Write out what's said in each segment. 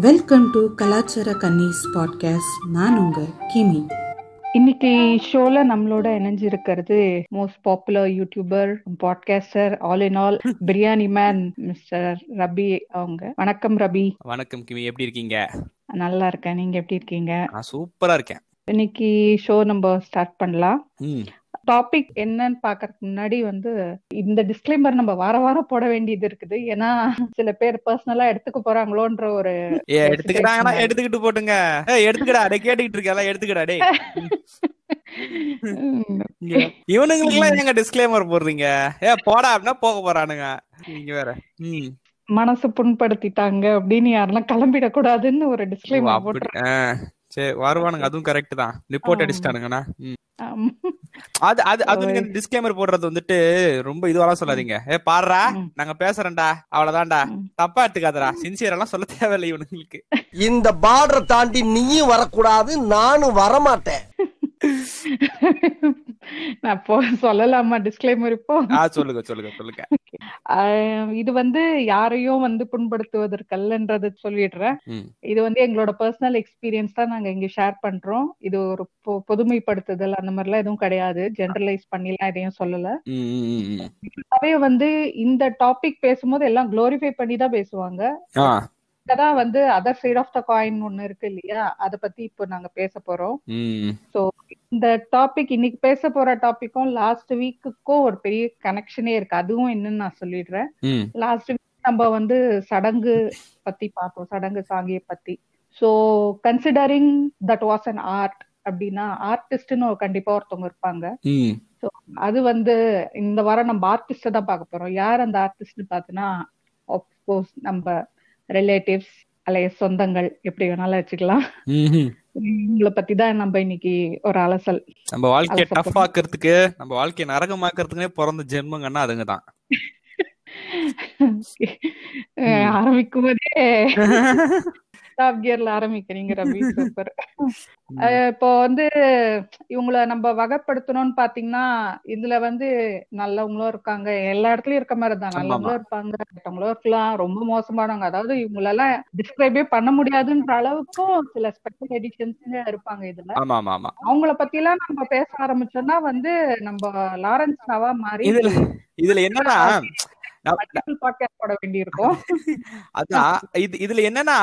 Welcome to கலாச்சார கன்னிஸ் podcast நான் உங்க கிமி. இன்னைக்கு ஷோல நம்மளோட இணைஞ்சிருக்கிறது most popular YouTuber podcaster all in all biryani man mister Rabi அவங்க. வணக்கம் ரபி வணக்கம் கிமி. எப்படி இருக்கீங்க? நல்லா இருக்கேன். நீங்க எப்படி இருக்கீங்க? நான் சூப்பரா இருக்கேன். இன்னைக்கு ஷோ நம்ம ஸ்டார்ட் பண்ணலாம். ம். டாபிக் என்னன்னு பாக்கறதுக்கு முன்னாடி வந்து இந்த டிஸ்க்ளைமர் நம்ம வார வாரம் போட வேண்டியது இருக்குது. ஏன்னா சில பேர் பர்சனலா எடுத்துக்க போறாங்களோன்ற ஒரு எடுத்துக்கிட்டாங்கன்னா எடுத்துக்கிட்டு போட்டுங்க. எடுத்துக்கடா டே கேட்டுக்கிட்டு இருக்கல எடுத்துக்கடா டே இவனுங்களுக்கு எல்லாம் எங்க டிஸ்க்ளைமர் போடுறீங்க? ஏ போடா அப்படின்னா போக போறானுங்க. நீங்க வேற. ம். மனசு புண்படுத்திட்டாங்க அப்படின்னு யாரெல்லாம் கிளம்பிடக்கூடாதுன்னு ஒரு டிஸ்க்ளைமர் போட்டு சரி வருவானுங்க. அதுவும் கரெக்ட் தான். ரிப்போர்ட் அடிச்சிட்டானுங்கண்ணா. அது அது அது நீங்க டிஸ்க்ளைமர் போடுறது வந்துட்டு ரொம்ப இதுவெல்லாம் சொல்லாதீங்க. ஏ பாடுறா. நாங்க பேசுறேன்டா. அவ்வளவுதான்டா. தப்பா எடுத்துக்காதடா. சின்சியர் எல்லாம் சொல்ல தேவையில்லை இவனுங்களுக்கு. இந்த பார்டரை தாண்டி நீயும் வரக்கூடாது. நானும் வரமாட்டேன். நான் இப்போ சொல்லலாமா? டிஸ்க்ளைமர் இப்போ? சொல்லுங்க சொல்லுங்க சொல்லுங்க. இது வந்து யாரையும் வந்து புண்படுத்துவதற்கல்லன்றது சொல்லிடுறேன். இது வந்து எங்களோட பர்சனல் எக்ஸ்பீரியன்ஸ் தான் நாங்க இங்க ஷேர் பண்றோம். இது ஒரு பொ- பொதுமைப்படுத்துதல் அந்த மாதிரிலாம் எதுவும் கிடையாது. ஜெனரலைஸ் பண்ணிலாம் எதையும் சொல்லல. வந்து இந்த டாபிக் பேசும்போது எல்லாம் க்ளோரிஃபை பண்ணி தான் பேசுவாங்க. இங்கதான் வந்து other side of the coin ஒண்ணு இருக்கு இல்லையா? அத பத்தி இப்போ நாங்க பேச போறோம். சோ இந்த டாபிக் இன்னைக்கு பேச போற டாபிக்கும் லாஸ்ட் வீக்குக்கும் ஒரு பெரிய கனெக்ஷனே இருக்கு. அதுவும் என்னன்னு நான் சொல்லிடுறேன். லாஸ்ட் வீக் நம்ம வந்து சடங்கு பத்தி பார்த்தோம். சடங்கு சாங்கிய பத்தி. So considering that was an art அப்படின்னா ஆர்டிஸ்ட்னு கண்டிப்பா ஒருத்தவங்க இருப்பாங்க. ம். அது வந்து இந்த வாரம் நம்ம ஆர்டிஸ்ட தான் பார்க்க போறோம். யார் அந்த ஆர்டிஸ்ட்னு பார்த்தோன்னா நம்ம ரிலேட்டிவ்ஸ் அல்லைய சொந்தங்கள் எப்படி வேணாலும் வச்சுக்கலாம். இவங்கள பத்தி தான் நம்ம இன்னைக்கு ஒரு அலசல். நம்ம வாழ்க்கையை டஃப். ஆக்குறதுக்கு நம்ம வாழ்க்கையை நரகமாக்குறதுக்குனே பிறந்த ஜென்மங்கன்னா அதுங்க தான் ஆரம்பிக்கும் போதே டாப் கியர்ல ஆரம்பிக்கிறீங்க ரவி. சூப்பர் இப்போ வந்து இவங்கள நம்ம வகைப்படுத்தணும்னு பாத்தீங்கன்னா இதுல வந்து நல்லவங்களும் இருக்காங்க. எல்லா இடத்துலயும் இருக்க மாதிரி தான் நல்லவங்களும் இருப்பாங்க கெட்டவங்களும் இருக்கலாம். ரொம்ப மோசமானவங்க. அதாவது இவங்களெல்லாம் டிஸ்கிரைபே பண்ண முடியாதுன்ற அளவுக்கும் சில ஸ்பெஷல் எடிஷன்ஸ் இருப்பாங்க இதுல. அவங்கள பத்தி எல்லாம் நம்ம பேச ஆரம்பிச்சோம்னா வந்து நம்ம லாரன்ஸ் நவா மாதிரி இதுல இதுல என்னன்னா போட வேண்டியிருக்கும். அதான் இது இதுல என்னன்னா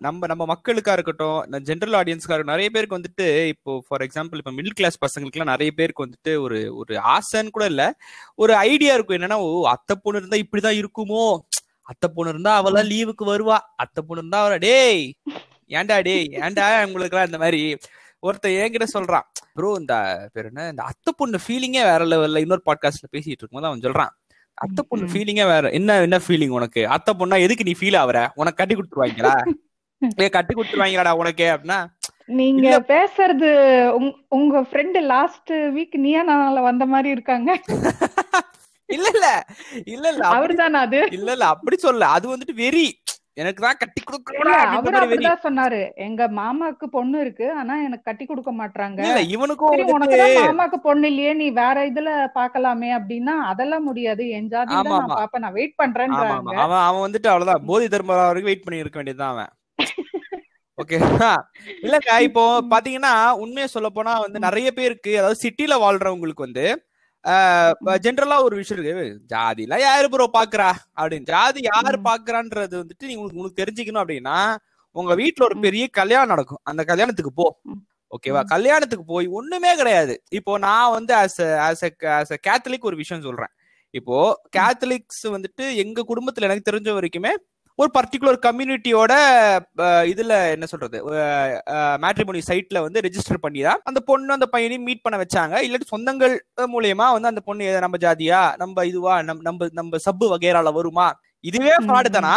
நம்ம நம்ம மக்களுக்கா இருக்கட்டும் ஜென்ரல் ஆடியன்ஸ்க்கா இருக்கட்டும் நிறைய பேருக்கு வந்துட்டு இப்போ ஃபார் எக்ஸாம்பிள் இப்போ மிடில் கிளாஸ் பசங்களுக்கு எல்லாம் நிறைய பேருக்கு வந்துட்டு ஒரு ஒரு ஆசைன்னு கூட இல்ல. ஒரு ஐடியா இருக்கும். என்னன்னா ஓ அத்தை பொண்ணு இருந்தா இப்படிதான் இருக்குமோ? அத்தை பொண்ணு இருந்தா அவெல்லாம் லீவுக்கு வருவா? அத்தை பொண்ணு இருந்தா அவள டேய் ஏன்டா டேய் ஏன்டா உங்களுக்கு இந்த மாதிரி? ஒருத்தன் என்கிட்ட சொல்றான் ப்ரோ இந்த பேர் என்ன? இந்த அத்தை பொண்ணு ஃபீலிங்கே வேற லெவல்ல இன்னொரு பாட்காஸ்ட்ல பேசிட்டு இருக்கும்போது அவன் சொல்றான் அத்தை பொண்ணு. ஃபீலிங்கே வேற. என்ன என்ன ஃபீலிங் உனக்கு? அத்தை பொண்ணா எதுக்கு நீ ஃபீல் ஆவற? உனக்கு கட்டி கொடுத்துருவாங்களா ஏ கட்டி கொடுத்துருவாங்களாடா உனக்கு அப்படின்னா? நீங்க. பேசுறது உங்க- ஃப்ரெண்ட் லாஸ்ட் வீக் நீயா நானால வந்த மாதிரி இருக்காங்க. இல்ல இல்ல. இல்ல இல்ல. அவர்தானா அது? இல்ல இல்ல. அப்படி சொல்ல அது வந்துட்டு வெறி. எனக்கு தான் கட்டி கொடுக்கணும் சொன்னாரு. எங்க மாமாக்கு பொண்ணு இருக்கு ஆனா எனக்கு கட்டி கொடுக்க மாட்டாங்க இவனுக்கும் உனக்கு மாமாக்கு பொண்ணு இல்லையே நீ வேற இதுல பாக்கலாமே அப்படின்னா அதெல்லாம் முடியாது. என் ஜாதி நான் ஆமா. பாப்பேன் நான் வெயிட் ஆமா அவன் அவன் வந்துட்டு அவ்வளவுதான். போதி தர்மரா வரைக்கும் வெயிட் பண்ணி இருக்க வேண்டியதுதான் அவன். ஓகே இல்லங்க இப்போ பாத்தீங்கன்னா உண்மையை சொல்ல போனா வந்து நிறைய பேருக்கு அதாவது சிட்டில வாழ்றவங்களுக்கு வந்து ஜென்ரலா ஒரு விஷயம் இருக்கு. ஜாதிலாம் யாரு ப்ரோ பாக்குறா? அப்படின்னு. ஜாதி யாரு. பாக்குறான்றது வந்துட்டு நீ உங்களுக்கு தெரிஞ்சுக்கணும் அப்படின்னா உங்க வீட்ல ஒரு. பெரிய கல்யாணம் நடக்கும். அந்த கல்யாணத்துக்கு போ. ஓகேவா. கல்யாணத்துக்கு போய் ஒண்ணுமே கிடையாது. இப்போ நான் வந்து ஆஸ் ஆஸ் ஆஸ் கேத்தலிக் ஒரு விஷயம் சொல்றேன். இப்போ கேத்தலிக்ஸ் வந்துட்டு எங்க குடும்பத்துல எனக்கு தெரிஞ்ச வரைக்குமே ஒரு பர்டிகுலர் கம்யூனிட்டியோட இதுல என்ன சொல்றது மேட்ரிமோனி சைட்ல வந்து ரெஜிஸ்டர் பண்ணி தான் அந்த பொண்ணு அந்த பையனையும் மீட் பண்ண வச்சாங்க இல்லாட்டி சொந்தங்கள் மூலியமா வந்து அந்த பொண்ணு நம்ம ஜாதியா நம்ம இதுவா நம்ம நம்ம சப்பு வகைரால வருமா இதுவே. ஃப்ராடு தானா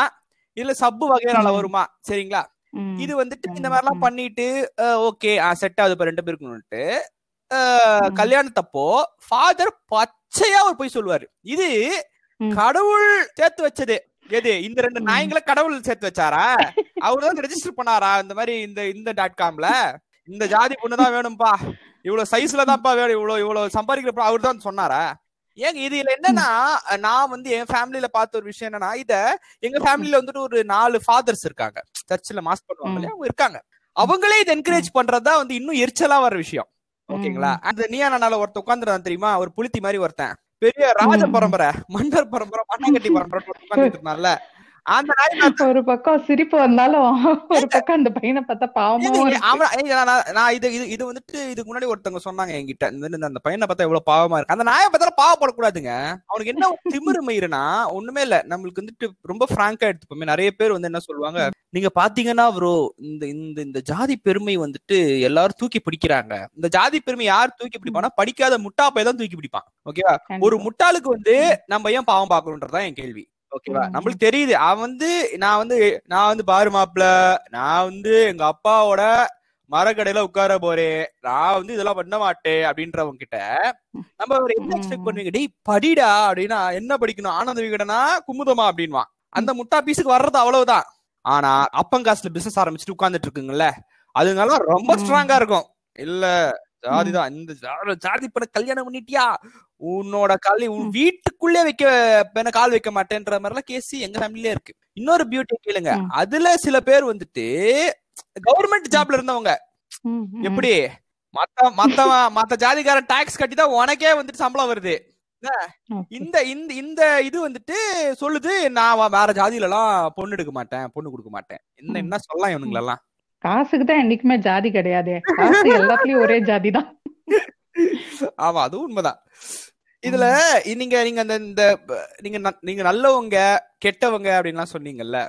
இல்ல சப்பு வகைரால ம். வருமா சரிங்களா. இது வந்துட்டு இந்த மாதிரிலாம். பண்ணிட்டு ஓகே செட் ஆகுது இப்ப ரெண்டு பேருக்குன்னுட்டு. கல்யாணத்தப்போ ஃபாதர் பச்சையா ஒரு போய் சொல்லுவாரு இது. கடவுள் சேர்த்து வச்சது எது இந்த ரெண்டு ம். நாயங்களை கடவுள் சேர்த்து வச்சாரா? அவரு தான் ரெஜிஸ்டர் பண்ணாரா இந்த மாதிரி இந்த இந்த டாட் காம்ல இந்த ஜாதி பொண்ணு தான் வேணும்பா. இவ்வளவு சைஸ்ல தான்ப்பா வேணும். இவ்வளவு இவ்வளவு சம்பாதிக்கிறப்ப அவர் தான் சொன்னாரா? ஏங்க இதுல என்னன்னா நான் வந்து என் ஃபேமிலில பார்த்த ஒரு விஷயம் என்னன்னா இத எங்க ஃபேமிலில வந்துட்டு ஒரு நாலு ஃபாதர்ஸ் இருக்காங்க. சர்ச்சில் மாஸ் பண்ணுவாங்க இல்லையா? அவங்க இருக்காங்க. அவங்களே இதை என்கரேஜ் பண்றதா வந்து இன்னும் எரிச்சலா வர விஷயம். ஓகேங்களா? அந்த நீயானால ஒருத்த உட்காந்துருந்தான் தெரியுமா? ஒரு புலித்தி மாதிரி ஒருத்தன். பெரிய ராஜ. பரம்பரை மன்னர் பரம்பரை மண்ணாங்கட்டி பரம்பரை உட்காந்துட்டு இருந்தான்ல அந்த நாய் ஒரு பக்கம் சிரிப்பு வந்தாலும் ஒரு பக்கம் அந்த பையனை பார்த்தா ஏங்க, நான் இது இது இது வந்துட்டு இதுக்கு முன்னாடி ஒருத்தவங்க சொன்னாங்க என்கிட்ட. இந்த அந்த பையனை பார்த்தா எவ்வளவு பாவமா இருக்கு. அந்த நாயை பார்த்தாலும் பாவப்படக்கூடாதுங்க. அவனுக்கு என்ன திமிரு மயிருனா ஒண்ணுமே இல்ல. நம்மளுக்கு வந்துட்டு ரொம்ப பிராங்கா எடுத்துப்போமே. நிறைய பேர் வந்து என்ன சொல்லுவாங்க நீங்க பாத்தீங்கன்னா ப்ரோ இந்த இந்த இந்த ஜாதி பெருமை வந்துட்டு எல்லாரும் தூக்கி பிடிக்கிறாங்க. இந்த ஜாதி பெருமை யார் தூக்கி பிடிப்பானா படிக்காத முட்டா பையன் தான் தூக்கி பிடிப்பான். ஓகேவா? ஒரு. முட்டாளுக்கு வந்து நம்ம ஏன் பாவம் பார்க்கணுன்றதுதான் என் கேள்வி. ஓகேவா. நம்மளுக்கு தெரியுது. அவன் வந்து நான் வந்து நான் வந்து பாரு மாப்ள நான் வந்து எங்க அப்பாவோட மரக்கடையில உட்கார போறேன். நான் வந்து இதெல்லாம் பண்ண மாட்டேன் அப்படின்றவங்க கிட்ட நம்ம ஒரு என்ன எக்ஸ்பெக்ட். பண்ணுவீங்க? டேய் படிடா அப்படின்னா என்ன படிக்கணும்? ஆனந்த விகடனா குமுதமா? அப்படின்வான். அந்த முட்டா பீஸுக்கு வர்றது அவ்வளவுதான். ஆனா அப்பங்காசுல பிசினஸ் ஆரம்பிச்சுட்டு உட்கார்ந்துட்டு இருக்குங்கல்ல அதுங்கெல்லாம் ரொம்ப. ஸ்ட்ராங்கா இருக்கும். இல்ல ஜாதிதான் இந்த ஜாதி பண்ண கல்யாணம் பண்ணிட்டியா? உன்னோட கால் உன் வீட்டுக்குள்ளே வைக்க கால் வைக்க மாட்டேன்ற மாதிரி எல்லாம் கேஸ் எங்க ஃபேமிலியே இருக்கு. இன்னொரு பியூட்டி கேளுங்க. அதுல சில பேர் வந்துட்டு கவர்மெண்ட் ஜாப்ல இருந்தவங்க. எப்படி? மத்த மத்தவன் மத்த ஜாதிக்காரன் டாக்ஸ் கட்டி தான் உனக்கே வந்துட்டு சம்பளம் வருது. இந்த இந்த இந்த இது வந்துட்டு சொல்லுது நான் வேற ஜாதியில எல்லாம் பொண்ணு எடுக்க மாட்டேன் பொண்ணு கொடுக்க மாட்டேன். என்ன. என்ன சொல்லலாம் இவனுங்களெல்லாம்? காசுக்கு தான் என்னைக்குமே ஜாதி கிடையாதே. காசு எல்லாத்துலயும் ஒரே ஜாதி தான் ஆமா அதுவும் உண்மைதான். இதுல நீங்க நீங்க அந்த இந்த நீங்க நீங்க நல்லவங்க கெட்டவங்க அப்படின்லாம் சொன்னீங்கல்ல.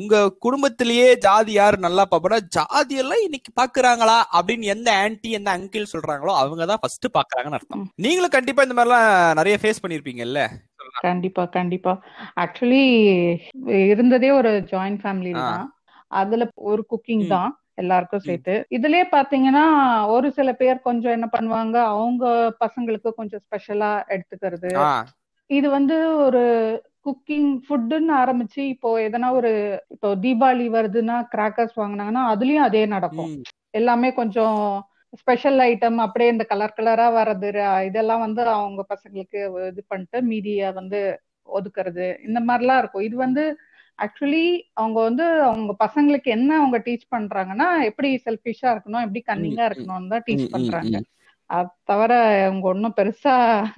உங்க குடும்பத்திலேயே ஜாதி யாரு நல்லா பாப்பனா ஜாதி எல்லாம் இன்னைக்கு பாக்குறாங்களா அப்படின்னு எந்த ஆன்டி எந்த அங்கிள் சொல்றாங்களோ அவங்க தான் ஃபர்ஸ்ட் பாக்குறாங்கன்னு அர்த்தம். நீங்களும் கண்டிப்பா இந்த மாதிரிலாம் நிறைய ஃபேஸ் பண்ணிருப்பீங்கல்ல கண்டிப்பா கண்டிப்பா ஆக்சுவலி இருந்ததே ஒரு ஜாயிண்ட் ஃபேமிலி. தான் அதுல ஒரு குக்கிங். தான் எல்லாருக்கும் சேர்த்து. இதுலயே பாத்தீங்கன்னா ஒரு சில பேர் கொஞ்சம் என்ன பண்ணுவாங்க அவங்க பசங்களுக்கு கொஞ்சம் ஸ்பெஷலா எடுத்துக்கிறது. இது வந்து ஒரு குக்கிங் ஃபுட்டுன்னு ஆரம்பிச்சு இப்போ எதனா ஒரு இப்போ தீபாவளி வருதுன்னா கிராக்கர்ஸ் வாங்குனாங்கன்னா அதுலயும் அதே நடக்கும். எல்லாமே கொஞ்சம் ஸ்பெஷல் ஐட்டம் அப்படியே இந்த கலர் கலரா வர்றது இதெல்லாம் வந்து அவங்க பசங்களுக்கு இது பண்ணிட்டு மீதிய வந்து ஒதுக்குறது இந்த மாதிரிலாம் இருக்கும். இது வந்து ஆக்சுவலி அவங்க வந்து அவங்க பசங்களுக்கு என்ன அவங்க டீச் பண்றாங்கன்னா எப்படி செல்ஃபிஷா இருக்கணும் எப்படி கன்னிங்கா ம், இருக்கணும் தான் டீச் பண்றாங்க. தவிர அவங்க ஒன்றும் பெருசா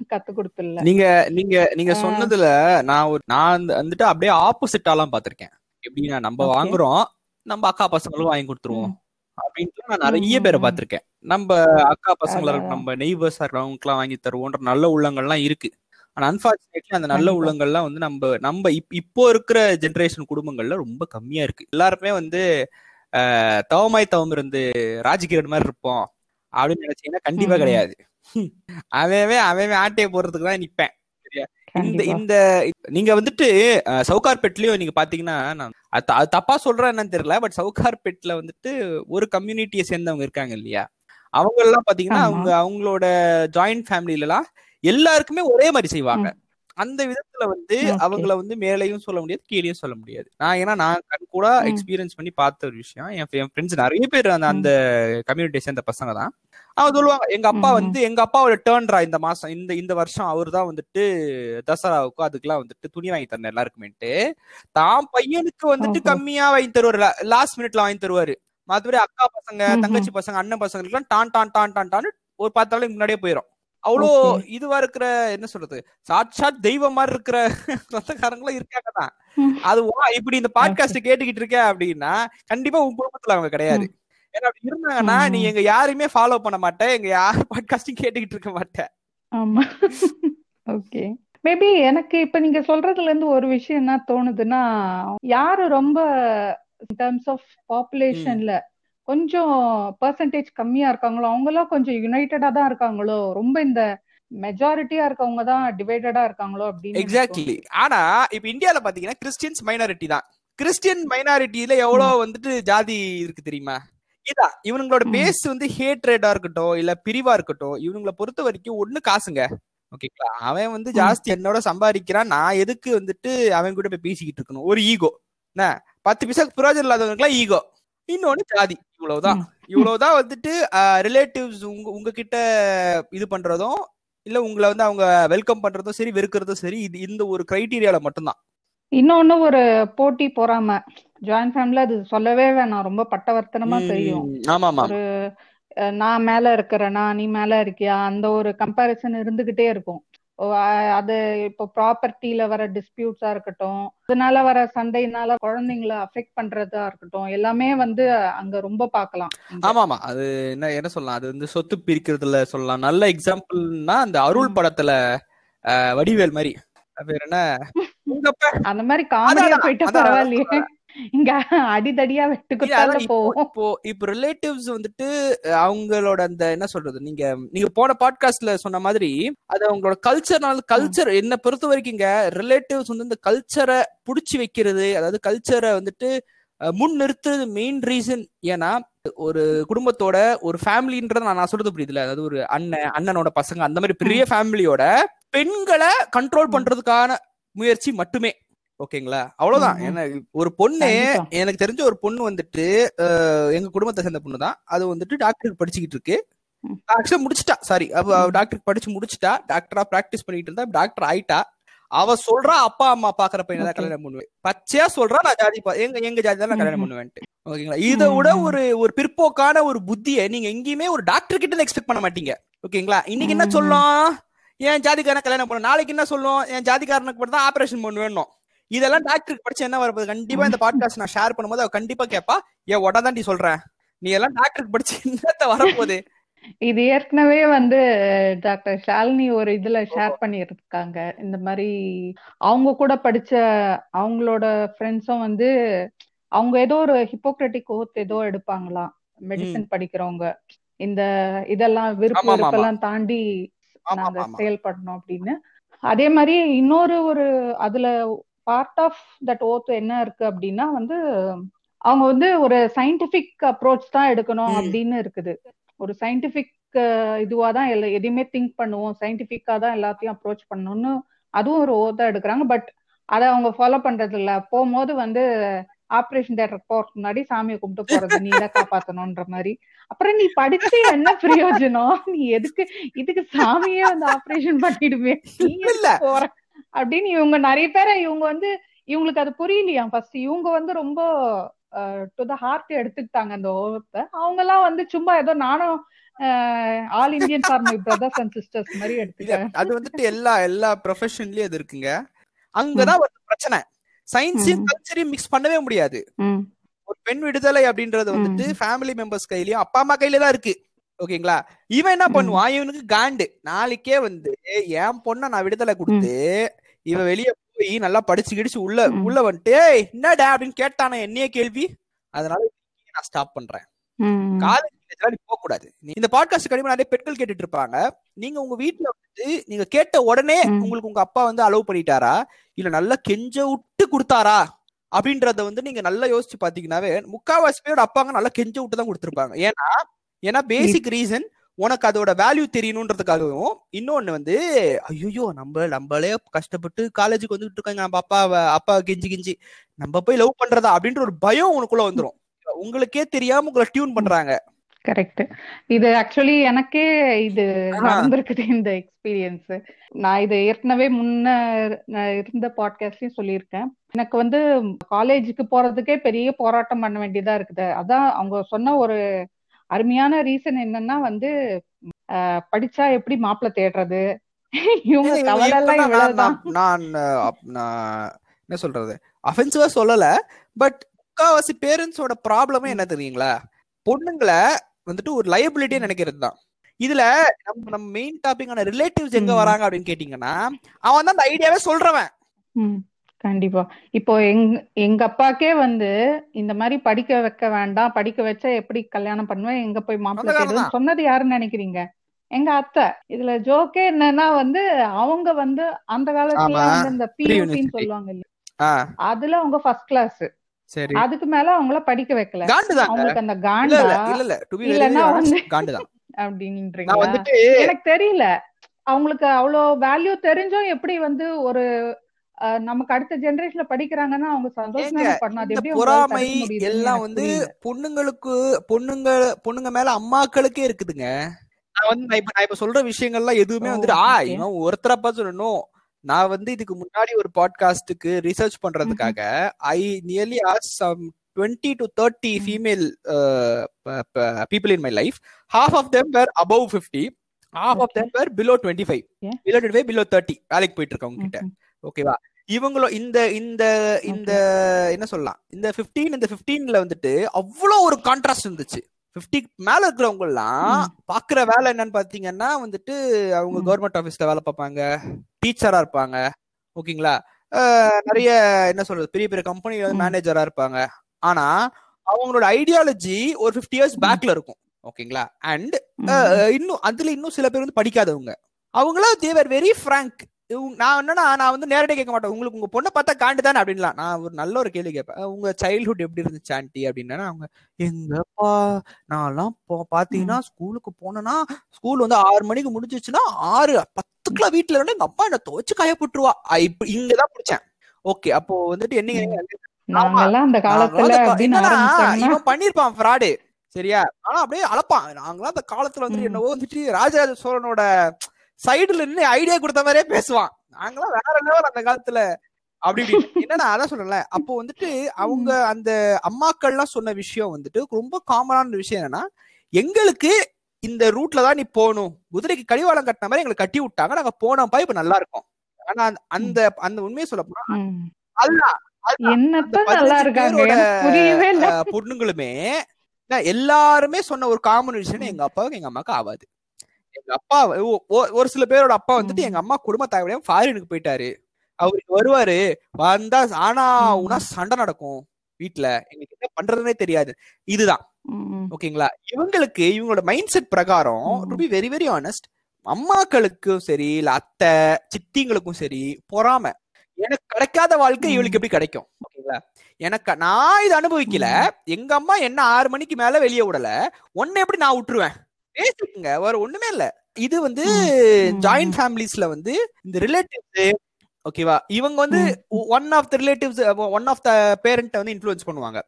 கத்து கொடுத்துல நீங்க நீங்க நீங்க. சொன்னதுல நான் ஒரு நான் வந்து- வந்துட்டு அப்படியே ஆப்போசிட்டாலாம் பாத்திருக்கேன் எப்படின்னா நம்ம. வாங்குறோம் நம்ம அக்கா பசங்களும் வாங்கி கொடுத்துருவோம். அப்படின்ட்டு நான் நிறைய பேரை. பார்த்திருக்கேன். நம்ம அக்கா பசங்களா நம்ம நெய்பர்ஸா இருக்கவங்களுக்குலாம் வாங்கி தருவோன்ற நல்ல உள்ளங்கள்லாம் இருக்கு. ஆனா அன்பார்ச்சுனேட்லி அந்த நல்ல. உள்ளங்கள்லாம் வந்து நம்ம நம்ம இப்- இப்போ இருக்கிற ஜெனரேஷன் குடும்பங்கள்ல ரொம்ப கம்மியா இருக்கு எல்லாருமே வந்து தவமாய் தவம் இருந்து ராஜகிரண் மாதிரி இருப்போம் அப்படின்னு நினைச்சீங்கன்னா கண்டிப்பா. கிடையாது அவன் அவன் ஆட்டையை போடுறதுக்கு தான் நிப்பேன் இந்த இந்த நீங்க வந்துட்டு சவுகார்பேட்லயும் நீங்க பாத்தீங்கன்னா நான் தப்பா சொல்றேன் என்னன்னு தெரியல பட் சவுகார்பேட்ல வந்துட்டு ஒரு கம்யூனிட்டியை சேர்ந்தவங்க இருக்காங்க இல்லையா அவங்க எல்லாம் பாத்தீங்கன்னா. அவங்க அவங்களோட ஜாயிண்ட் ஃபேமிலில எல்லாம் எல்லாருக்குமே ஒரே மாதிரி செய்வாங்க அந்த விதத்துல வந்து. அவங்கள வந்து மேலையும் சொல்ல முடியாது கீழேயும் சொல்ல முடியாது நான் ஏன்னா நான் கண் கூட. எக்ஸ்பீரியன்ஸ் பண்ணி பார்த்த ஒரு விஷயம் என் ஃப்ரெண்ட்ஸ் நிறைய பேர் அந்த. அந்த கம்யூனிட்டியை சேர்ந்த பசங்க தான் அவங்க சொல்லுவாங்க எங்க அப்பா. வந்து எங்க அப்பாவோட டேர்ன்ரா இந்த மாசம் இந்த இந்த வருஷம் அவர் தான் வந்துட்டு தசராவுக்கும் அதுக்கெல்லாம் வந்துட்டு துணி வாங்கி தரணும் எல்லாருக்குமேட்டு தான் பையனுக்கு வந்துட்டு. கம்மியா வாங்கி தருவாரு லாஸ்ட் மினிட்ல வாங்கி தருவாரு மத்தபடி அக்கா பசங்க. தங்கச்சி பசங்க அண்ணன் பசங்களுக்குலாம் டான் டான் டான் டான் டான் ஒரு பத்து நாளைக்கு முன்னாடியே போயிடும் அவ்வளோ. இதுவா இருக்கிற என்ன சொல்றது சாட்சாத் தெய்வம் மாதிரி இருக்கிற சொந்தக்காரங்களும் இருக்காங்க தான். அது இப்படி இந்த பாட்காஸ்ட் கேட்டுக்கிட்டு இருக்க அப்படின்னா கண்டிப்பா உன் குடும்பத்துல அவங்க கிடையாது. ஏன்னா அப்படி இருந்தாங்கன்னா நீ. எங்க யாரையுமே ஃபாலோ பண்ண மாட்டே எங்க யார் பாட்காஸ்டும் கேட்டுக்கிட்டு இருக்க மாட்டேன். ஆமா. ஓகே மேபி எனக்கு இப்ப நீங்க சொல்றதுல இருந்து ஒரு விஷயம் என்ன தோணுதுன்னா யாரு ரொம்ப டர்ம்ஸ் ஆஃப் பாப்புலேஷன்ல கொஞ்சம் பெர்சன்டேஜ் கம்மியா இருக்காங்களோ அவங்க எல்லாம் கொஞ்சம் யுனைட்டடா தான் இருக்காங்களோ ரொம்ப இந்த மெஜாரிட்டியா இருக்கவங்க தான் டிவைடடா இருக்காங்களோ அப்படின்னு எக்ஸாக்ட்லி ஆனா இப்ப இந்தியால பாத்தீங்கன்னா கிறிஸ்டியன்ஸ் மைனாரிட்டி தான். கிறிஸ்டியன் மைனாரிட்டியில எவ்வளவு வந்துட்டு ஜாதி இருக்கு தெரியுமா? இதான் இவனுங்களோட. பேஸ் வந்து ஹேட்ரேடா இருக்கட்டும் இல்ல பிரிவா இருக்கட்டும் இவனுங்களை பொறுத்த வரைக்கும் ஒண்ணு காசுங்க. ஓகேங்களா? அவன் வந்து ஜாஸ்தி என்னோட சம்பாதிக்கிறான் நான் எதுக்கு வந்துட்டு அவன் கூட போய் பேசிக்கிட்டு இருக்கணும்? ஒரு ஈகோ என்ன? பத்து பைசாக்கு பிரயோஜனம் இல்லாதவங்களுக்குலாம் ஈகோ இன்னொன்னு ஜாதி. இவ்வளவுதான். இவ்வளவுதான் வந்துட்டு ரிலேட்டிவ்ஸ் உங்க உங்ககிட்ட இது பண்றதும் இல்ல உங்களை வந்து அவங்க வெல்கம் பண்றதும் சரி வெறுக்கிறதும் சரி இது இந்த ஒரு கிரைட்டீரியால மட்டும்தான். இன்னொன்னு ஒரு போட்டி பொறாம ஜாயிண்ட் ஃபேமிலி அது சொல்லவே வேணாம். ரொம்ப பட்டவர்த்தனமா தெரியும். ஆமா ஒரு நான் மேல இருக்கிறேனா நீ மேல இருக்கியா? அந்த ஒரு கம்பேரிசன் இருந்துகிட்டே இருக்கும். அது இப்போ ப்ராப்பர்ட்டில வர டிஸ்பியூட்ஸா இருக்கட்டும் அதனால வர சண்டைனால குழந்தைங்களை அஃபெக்ட் பண்றதா இருக்கட்டும் எல்லாமே வந்து அங்க ரொம்ப பார்க்கலாம். ஆமா ஆமா அது என்ன என்ன சொல்லலாம் அது வந்து சொத்து பிரிக்கிறதுல சொல்லலாம். நல்ல எக்ஸாம்பிள்னா அந்த அருள். படத்துல வடிவேல் மாதிரி. பேர் என்ன? அந்த மாதிரி காமெடியா போயிட்டா பரவாயில்லையே. இங்க அடிதடியா இப்போ போவோம் இப்போ இப்போ ரிலேட்டிவ்ஸ் வந்துட்டு அவங்களோட அந்த என்ன சொல்றது நீங்க நீங்க போன பாட்காஸ்ட்ல சொன்ன மாதிரி அது அவங்களோட கல்ச்சர்னால கல்ச்சர் என்ன பொறுத்த வரைக்கும் இங்க ரிலேட்டிவ்ஸ் வந்து இந்த கல்ச்சரை புடிச்சு வைக்கிறது அதாவது கல்ச்சரை வந்துட்டு முன் நிறுத்துறது மெயின் ரீசன் ஏன்னா ஒரு குடும்பத்தோட ஒரு ஃபேமிலின்றத நான் நான் சொல்றது புரியுதுல? அதாவது ஒரு அண்ணன் அண்ணனோட பசங்க அந்த மாதிரி பெரிய ஃபேமிலியோட பெண்களை கண்ட்ரோல் பண்றதுக்கான முயற்சி மட்டுமே. ஓகேங்களா அவ்வளவுதான். ஏன்னா ஒரு பொண்ணு. எனக்கு தெரிஞ்ச ஒரு பொண்ணு வந்துட்டு எங்க குடும்பத்தை சேர்ந்த பொண்ணு தான் அது வந்துட்டு டாக்டருக்கு படிச்சுக்கிட்டு இருக்கு. ஆக்சுவலா முடிச்சிட்டா சாரி. டாக்டருக்கு படிச்சு முடிச்சிட்டா டாக்டரா பிராக்டிஸ் பண்ணிட்டு இருந்தா டாக்டர் ஆயிட்டா அவ சொல்றா அப்பா அம்மா பாக்குற பையனை தான். கல்யாணம் பண்ணுவேன் பச்சையா சொல்றா நான் ஜாதி பா- எங்க எங்க ஜாதி தான் கல்யாணம் ம்ஹும். பண்ணுவேன்ட்டு ஓகேங்களா இதை விட. ஒரு ஒரு பிற்போக்கான ஒரு புத்தியை நீங்க எங்கேயுமே ஒரு டாக்டர் கிட்ட எக்ஸ்பெக்ட் பண்ண மாட்டீங்க ஓகேங்களா இன்னைக்கு என்ன. சொல்லும் என் ஜாதிக்காரன் கல்யாணம் பண்ண நாளைக்கு என்ன சொல்லும் என் ஜாதிக்காரனுக்கு மட்டும் தான் ஆபரேஷன் பண்ணுவேணும் இதெல்லாம் டாக்டருக்கு படிச்சு என்ன வரப்போகுது கண்டிப்பா இந்த பாட்காஸ்ட் நான் ஷேர் பண்ணும்போது அவ கண்டிப்பா கேப்பா ஏன் உடனே சொல்றேன். நீ எல்லாம் டாக்டருக்கு படிச்சு என்னத்த வரப்போகுது இது ஏற்கனவே வந்து டாக்டர் ஷாலினி ஒரு இதுல ஷேர் பண்ணியிருக்காங்க. இந்த மாதிரி அவங்க கூட படிச்ச அவங்களோட ஃப்ரெண்ட்ஸும் வந்து அவங்க ஏதோ ஒரு ஹிப்போக்ரட்டிக் ஓத் ஏதோ எடுப்பாங்களாம். மெடிசன் படிக்கிறவங்க. இந்த இதெல்லாம் விருப்பு ஆமா, ஆமா, ஆமா. வெறுப்பெல்லாம் தாண்டி நாங்க செயல்படணும் அப்படின்னு. அதே மாதிரி இன்னொரு ஒரு அதுல பார்ட் ஆஃப் தட் ஓத் என்ன இருக்கு அப்படின்னா வந்து அவங்க வந்து ஒரு சயின்டிபிக் அப்ரோச் தான் எடுக்கணும். அப்படின்னு இருக்குது. ஒரு சயின்டிபிக் இதுவா தான் எல்லா எதையுமே திங்க் பண்ணுவோம். சயின்டிபிக்கா தான் எல்லாத்தையும் அப்ரோச் பண்ணணும்னு அதுவும் ஒரு ஓத்தா எடுக்கிறாங்க. பட் அதை அவங்க ஃபாலோ பண்றது இல்ல. போகும்போது வந்து ஆபரேஷன் தேட்டருக்கு போறதுக்கு முன்னாடி சாமியை கும்பிட்டு போறது நீ தான் காப்பாத்தணும்ன்ற மாதிரி. அப்புறம் நீ படிச்சு என்ன பிரயோஜனம்? நீ எதுக்கு இதுக்கு சாமியே வந்து ஆபரேஷன் பண்ணிடுமே. நீ போற? அப்படின்னு இவங்க நிறைய பேரை இவங்க வந்து இவங்களுக்கு அது புரியலையா? ஃபர்ஸ்ட் இவங்க வந்து ரொம்ப டு த ஹார்ட் எடுத்துக்கிட்டாங்க அந்த ஓவத்தை. அவங்க எல்லாம் வந்து சும்மா ஏதோ நானும் all Indian for my brothers and sisters மாதிரி எடுத்துக்கிறேன் அது வந்துட்டு எல்லா எல்லா ப்ரொஃபஷன்லயும் அது இருக்குங்க. அங்கதான் ஒரு பிரச்சனை. சயின்ஸையும். கல்ச்சரையும் மிக்ஸ் பண்ணவே முடியாது. ஒரு பெண் விடுதலை அப்படின்றது வந்துட்டு. ஃபேமிலி மெம்பர்ஸ் கையிலயும் அப்பா அம்மா கையில தான் இருக்கு. ஓகேங்களா? இவன் என்ன. பண்ணுவான்? இவனுக்கு காண்டு. நாளைக்கே வந்து என் பொண்ண நான் விடுதலை கொடுத்து இவன் வெளிய போய் நல்லா படிச்சு கிடிச்சு உள்ள. உள்ள வந்துட்டு "ஏய், என்னடா? அப்படின்னு கேட்டானே என்னையே கேள்வி. அதனால நான் ஸ்டாப் பண்றேன். காலேஜ் போக கூடாது. இந்த பாட்காஸ்ட் கண்டிப்பா நிறைய பெண்கள் கேட்டுட்டு இருப்பாங்க. நீங்க உங்க வீட்டுல வந்து நீங்க கேட்ட உடனே. உங்களுக்கு உங்க அப்பா வந்து அலோவ் பண்ணிட்டாரா? இல்ல நல்லா கெஞ்ச விட்டு கொடுத்தாரா? அப்படின்றத வந்து நீங்க நல்லா யோசிச்சு பாத்தீங்கன்னாவே முக்காவாசி பேரோட அப்பாங்க நல்லா கெஞ்ச விட்டு தான் கொடுத்துருப்பாங்க. ஏன்னா ஏன்னா பேசிக் ரீசன் உனக்கு அதோட வேல்யூ தெரியணுன்றதுக்காகவும் இன்னொன்னு வந்து ஐயோ நம்ம நம்மளே கஷ்டப்பட்டு காலேஜுக்கு வந்துட்டு இருக்காங்க. நம்ம அப்பா அப்பா கெஞ்சி கெஞ்சி நம்ம போய் லவ் பண்றதா? அப்படின்ற ஒரு பயம் உனக்குள்ள வந்துரும். உங்களுக்கே தெரியாம உங்களை டியூன் பண்றாங்க. கரெக்ட் இது ஆக்சுவலி எனக்கே இது. நடந்திருக்குது இந்த எக்ஸ்பீரியன்ஸ் நான் இது ஏற்கனவே முன்ன இருந்த பாட்காஸ்ட்லயும் சொல்லியிருக்கேன். எனக்கு வந்து காலேஜுக்கு போறதுக்கே பெரிய போராட்டம் பண்ண வேண்டியதா இருக்குது. அதான் அவங்க சொன்ன ஒரு அருமையான ரீசன் என்னன்னா வந்து படிச்சா எப்படி மாப்பிள்ளை தேடுறது? இவங்க எல்லாம் நான் இவ்வளவுதான். என்ன சொல்றது? அஃபென்சிவா சொல்லல பட் முக்காவாசி பேரண்ட்ஸோட ப்ராப்ளமே என்ன தெரியுங்களா? பொண்ணுங்களை வந்துட்டு ஒரு லைபிலிட்டியா நினைக்கிறது தான் இதுல நம்ம நம்ம மெயின் டாபிக்கான ரிலேட்டிவ்ஸ் எங்க. வராங்க அப்படின்னு கேட்டீங்கன்னா அவன் தான் அந்த ஐடியாவே சொல்றவன். கண்டிப்பா. இப்போ எங்க எங்க அப்பாக்கே வந்து இந்த மாதிரி படிக்க வைக்க வேண்டாம் படிக்க வச்சா எப்படி கல்யாணம் பண்ணுவேன் எங்க போய் மாப்பிள்ளை தேடுவேன்னு சொன்னது யாருன்னு நினைக்கிறீங்க? எங்க அத்தை. இதுல ஜோக்கே என்னன்னா வந்து அவங்க வந்து அந்த காலத்துல. வந்து இந்த பியூசின்னு. சொல்லுவாங்க இல்ல அதுல அவங்க ஃபர்ஸ்ட் கிளாஸ் சரி. அதுக்கு மேல அவங்கள படிக்க வைக்கல. அவங்களுக்கு அந்த காண்டா இல்ல இல்லன்னா வந்து- காண்டு தான். நான் அப்படின்றீங்களா வந்துட்டு எனக்கு தெரியல. அவங்களுக்கு அவ்வளோ வேல்யூ தெரிஞ்சும் எப்படி வந்து ஒரு நமக்கு அடுத்த ஜெனரேஷன்ல படிக்கிறாங்கன்னா அவங்க சந்தோஷம் அவங்களால பொறாமை எல்லாம் வந்து. பொண்ணுங்களுக்கு பொண்ணுங்க பொண்ணுங்க மேல அம்மாக்களுக்கே இருக்குதுங்க நான் வந்து நான் இப்ப நான் இப்ப சொல்ற விஷயங்கள்லாம் எதுவுமே வந்துட்டு ஆ. இவன் ஒருத்தரப்பா சொல்லணும் நான் வந்து இதுக்கு முன்னாடி ஒரு பாட்காஸ்டுக்கு ரிசர்ச் பண்றதுக்காக I nearly as some twenty to thirty. Female people in my life half of them were above fifty half of. Them were below twenty five. Below twenty five below thirty வேலைக்கு போயிட்டு இருக்கவங்க கிட்ட ம்ஹும். ஓகேவா இவங்களும் இந்த இந்த இந்த என்ன சொல்லலாம்? இந்த 15 இந்த 15ல வந்துட்டு அவ்வளோ ஒரு கான்ட்ராஸ்ட் இருந்துச்சு. 50 மேல இருக்கிறவங்க எல்லாம். பாக்குற வேலை என்னன்னு பாத்தீங்கன்னா வந்துட்டு அவங்க. கவர்மெண்ட் ஆபீஸ்ல வேலை பார்ப்பாங்க. டீச்சரா இருப்பாங்க. ஓகேங்களா? நிறைய என்ன சொல்றது? பெரிய பெரிய கம்பெனில ம். மேனேஜரா இருப்பாங்க. ஆனா அவங்களோட ஐடியாலஜி ஒரு 50 இயர்ஸ். பேக்ல இருக்கும். ஓகேங்களா? அண்ட். இன்னும் அதுல இன்னும் சில பேர் வந்து படிக்காதவங்க. அவங்கள தேவர் வெரி ஃப்ராங்க் நான் என்னன்னா நான் வந்து நேரடியாக கேட்க மாட்டேன். உங்களுக்கு உங்க பொண்ணை பார்த்தா காண்டு தானே அப்படின்லாம். நான் ஒரு நல்ல ஒரு கேள்வி கேட்பேன். உங்க சைல்ட்ஹுட் எப்படி இருந்துச்சு ஆண்டி அப்படின்னா அவங்க எங்கப்பா நான்லாம் பாத்தீங்கன்னா ஸ்கூலுக்கு போனேன்னா ஸ்கூல் வந்து ஆறு மணிக்கு முடிஞ்சிச்சுன்னா ஆறு பத்துக்குலாம் வீட்டுல இருந்து எங்க அம்மா என்ன துவச்சு காய போட்டுருவா இப்ப இங்கதான் பிடிச்சேன். ஓகே அப்போ வந்துட்டு என்ன நாங்கெல்லாம் அந்த காலத்துல நாங்கெல்லாம் அந்த கா- அப்படின்னு என்னன்னா, ஆரம்பிச்சாங்கன்னா இவன் பண்ணிருப்பான் ஃப்ராடு சரியா? ஆனா அப்படியே அளப்பான் நாங்களாம் அந்த காலத்துல வந்து ம். என்னவோ வந்துட்டு ராஜராஜ சோழனோட சைடுல நின்னு ஐடியா கொடுத்த மாதிரியே பேசுவான். நாங்களாம் வேற லெவல் அந்த காலத்துல. அப்படி என்னன்னா அதான் சொல்றேன்ல. அப்போ வந்துட்டு அவங்க அந்த அம்மாக்கள்லாம் சொன்ன விஷயம் வந்துட்டு ரொம்ப காமனான விஷயம் என்னன்னா எங்களுக்கு இந்த ரூட்ல தான் நீ போகணும். குதிரைக்கு கடிவாளம் கட்டின மாதிரி எங்களுக்கு கட்டி விட்டாங்க. நாங்க போனோம்ப்பா இப்ப நல்லா இருக்கும். ஆனா அந்த- அந்த உண்மையை சொல்ல போனா. அதுதான் அந்த என்னத்த நல்லா 15 இருக்காங்க? பேரோட, எனக்கு புரியவே இல்ல. அஹ், பொண்ணுங்களுமே எல்லாருமே சொன்ன ஒரு காமன் விஷயம் எங்க அப்பாவுக்கு எங்க அம்மாவுக்கு ஆகாது. எங்க அப்பா ஒரு சில பேரோட அப்பா வந்துட்டு. எங்க அம்மா குடும்ப தாயோட ஃபாரினுக்கு போயிட்டாரு. அவருக்கு வருவாரு. வந்தா ஆனா. உனா சண்டை நடக்கும் வீட்ல. எங்களுக்கு என்ன பண்றதுனே தெரியாது. இதுதான். ஓகேங்களா? இவங்களுக்கு இவங்களோட மைண்ட் செட் பிரகாரம். To be very very honest அம்மாக்களுக்கும் சரி இல்ல அத்தை சித்திங்களுக்கும் சரி பொறாம. எனக்கு கிடைக்காத வாழ்க்கை. இவளுக்கு எப்படி கிடைக்கும்? ஓகேங்களா? எனக்கு நான் இது அனுபவிக்கல. எங்க அம்மா என்ன ஆறு மணிக்கு மேல வெளியே விடல. ஒன்னு எப்படி நான் விட்டுருவேன்? பேசிக்கங்க வேற ஒண்ணுமே இல்ல. இது வந்து. ஜாயிண்ட் ஃபேமிலிஸ்ல வந்து இந்த ரிலேட்டிவ்ஸ் ஓகேவா இவங்க வந்து one of the relatives one of the parent வந்து இன்ஃப்ளூயன்ஸ் பண்ணுவாங்க.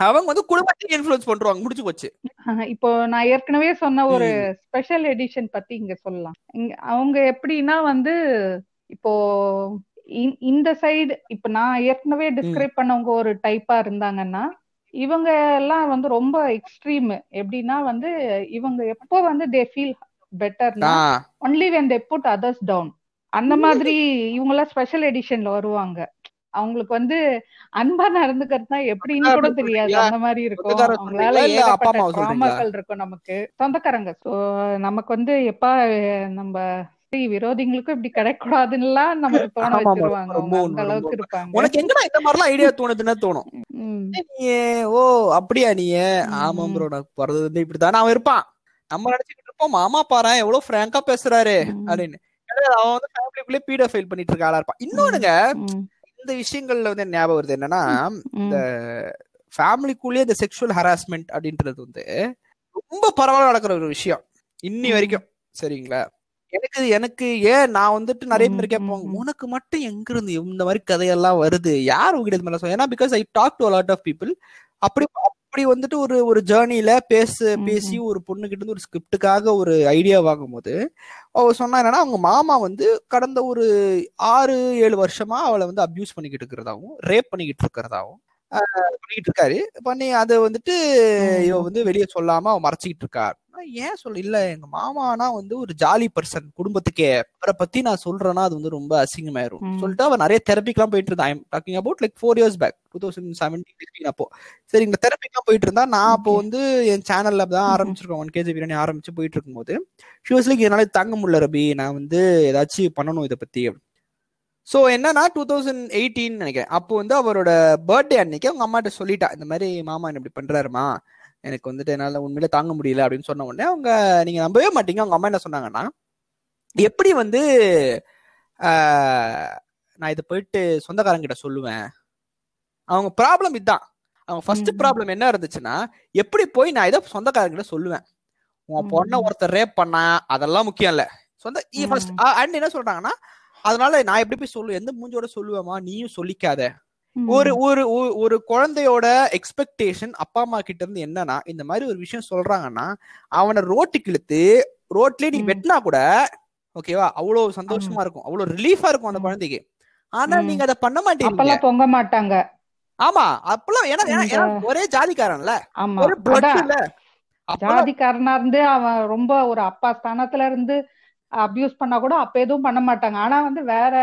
அவங்க வந்து குடும்பத்தையும் இன்ஃப்ளூயன்ஸ் பண்றாங்க. முடிச்சு போச்சு. இப்போ நான் ஏற்கனவே சொன்ன ஒரு. ஸ்பெஷல் எடிஷன் பத்தி இங்க சொல்லலாம். அவங்க எப்படின்னா வந்து இப்போ இந்த சைடு இப்ப நான் ஏற்கனவே டிஸ்கிரைப் பண்ணவங்க ஒரு டைப்பா இருந்தாங்கன்னா இவங்க எல்லாம் வந்து ரொம்ப எக்ஸ்ட்ரீம் எப்படின்னா வந்து இவங்க எப்போ வந்து they feel பெட்டர்னா only when they put others down அந்த மாதிரி இவங்க எல்லாம் ஸ்பெஷல் எடிஷன்ல வருவாங்க. அவங்களுக்கு வந்து அன்பா நடந்துக்கிறதுனா எப்படின்னு கூட தெரியாது. அந்த மாதிரி இருக்கும். அவங்களால ஏகப்பட்ட இருக்கும் நமக்கு. சொந்தக்காரங்க. சோ நமக்கு வந்து எப்பா நம்ம விரோதிங்களுக்கும் இப்படி கிடைக்கூடாதுன்னுலாம் நமக்கு தோண. வச்சிருவாங்க அந்த அளவுக்கு இருப்பாங்க உனக்கு எங்கடா இந்த மாதிரிலாம் ஐடியா தோணுதுன்னு தோணும். நீ ஓ அப்படியா நீ ஆமா. ப்ரோ நான் பிறந்தது வந்து இப்படித்தானே அவன் இருப்பான் நம்ம நினைச்சுக்கிட்டு இருப்போம் மாமா பாரு எவ்வளவு ஃப்ராங்கா பேசுறாரு. அப்படின்னு அவன் வந்து ஃபேமிலிக்குள்ளே பீடோ ஃபைல் பண்ணிட்டு இருக்க ஆளா இருப்பான் இன்னொன்னுங்க. இந்த விஷயங்கள்ல வந்து ஞாபகம் வருது என்னன்னா ம். ஃபேமிலிக்குள்ளேயே இந்த செக்ஷுவல் ஹராஸ்மெண்ட் அப்படின்றது வந்து ரொம்ப பரவலா நடக்கிற ஒரு விஷயம் இன்னி. வரைக்கும் சரிங்களா எனக்கு எனக்கு ஏன் நான் வந்துட்டு நிறைய பேர் கேட்பாங்க. உனக்கு மட்டும் எங்க இருந்து இந்த மாதிரி கதையெல்லாம் வருது? யார் உங்ககிட்ட சொல்ல ஏன்னா because I talk to lot of people அப்படி அப்படி வந்துட்டு ஒரு ஒரு ஜேர்னில பேச பேசி ஒரு பொண்ணு கிட்ட இருந்து ஒரு ஸ்கிரிப்டுக்காக ஒரு ஐடியா வாங்கும்போது அவ சொன்னா என்னன்னா அவங்க மாமா வந்து கடந்த ஒரு ஆறு ஏழு வருஷமா அவளை வந்து அபியூஸ் பண்ணிக்கிட்டு இருக்கிறதாவும் ரேப் பண்ணிக்கிட்டு இருக்கிறதாவும் பண்ணிக்கிட்டு இருக்காரு பண்ணி அதை வந்துட்டு இவ. வந்து வெளியே சொல்லாம அவ மறைச்சிக்கிட்டு இருக்கா நான் ஏன் சொல்ல இல்ல எங்க மாமானா வந்து ஒரு ஜாலி பர்சன் குடும்பத்துக்கே. அவரை பத்தி நான் சொல்றேன்னா அது வந்து ரொம்ப அசிங்கமாயிரும். சொல்லிட்டு அவ நிறைய தெரப்பிக்கெல்லாம் போயிட்டு இருந்தா I'm talking about like four years back two thousand seventeen அப்போ. சரி இந்த தெரப்பிக்கெல்லாம் போயிட்டு இருந்தா நான் அப்போ. வந்து என் சேனல்ல தான். ஆரம்பிச்சிருக்கோம். ஒன் கேஜி பிரியாணி ஆரம்பிச்சு போயிட்டு இருக்கும்போது. ஷிவாஸ் லைக் என்னால தாங்க முடியல ரபி. நான் வந்து ஏதாச்சும் பண்ணணும் இதை பத்தி. ஸோ என்னன்னா டூ தௌசண்ட் எயிட்டீன் நினைக்கிறேன். அப்போ வந்து அவரோட பர்த்டே அன்னைக்கு அவங்க அம்மாட்ட சொல்லிட்டா இந்த மாதிரி மாமா என்ன இப்படி பண்றாருமா? எனக்கு வந்துட்டு என்னால உண்மையில தாங்க முடியல அப்படின்னு சொன்ன உடனே அவங்க நீங்க நம்பவே மாட்டீங்க. அவங்க அம்மா என்ன சொன்னாங்கன்னா எப்படி வந்து ஆஹ், நான் இதை போயிட்டு சொந்தக்காரங்க கிட்ட சொல்லுவேன். அவங்க ப்ராப்ளம் இதுதான் அவங்க ஃபர்ஸ்ட். ப்ராப்ளம் என்ன இருந்துச்சுன்னா எப்படி போய் நான் இதை சொந்தக்காரங்க கிட்ட சொல்லுவேன்? உன் பொண்ணை. ஒருத்தர் ரேப் பண்ணா அதெல்லாம் முக்கியம் இல்ல. சொந்த ஃபர்ஸ்ட். அண்ட் என்ன சொல்றாங்கன்னா அதனால நான் எப்படி போய் சொல்லுவேன் எந்த மூஞ்சோட சொல்லுவேமா நீயும் சொல்லிக்காத. ஒரு ஒரு ஒரு- குழந்தையோட எக்ஸ்பெக்டேஷன் அப்பா அம்மா கிட்ட இருந்து என்னன்னா இந்த மாதிரி ஒரு விஷயம் சொல்றாங்கன்னா அவனை ரோட்டுக்கு இழுத்து ரோட்லயே நீ. வெட்டினா கூட ஓகேவா அவ்வளவு சந்தோஷமா இருக்கும். அவ்வளவு ரிலீஃபா இருக்கும் அந்த. குழந்தைக்கு. ஆனா. நீங்க அதை பண்ண மாட்டீங்க. பொங்க மாட்டாங்க. ஆமா. அப்பெல்லாம் ஏன்னா ஒரே ஜாதிக்காரன்ல. ஒரு ஜாதிக்காரனா இருந்து அவன் ரொம்ப ஒரு அப்பா ஸ்தானத்துல இருந்து அபியூஸ் பண்ணா கூட அப்ப எதுவும் பண்ண மாட்டாங்க. ஆனா வந்து வேற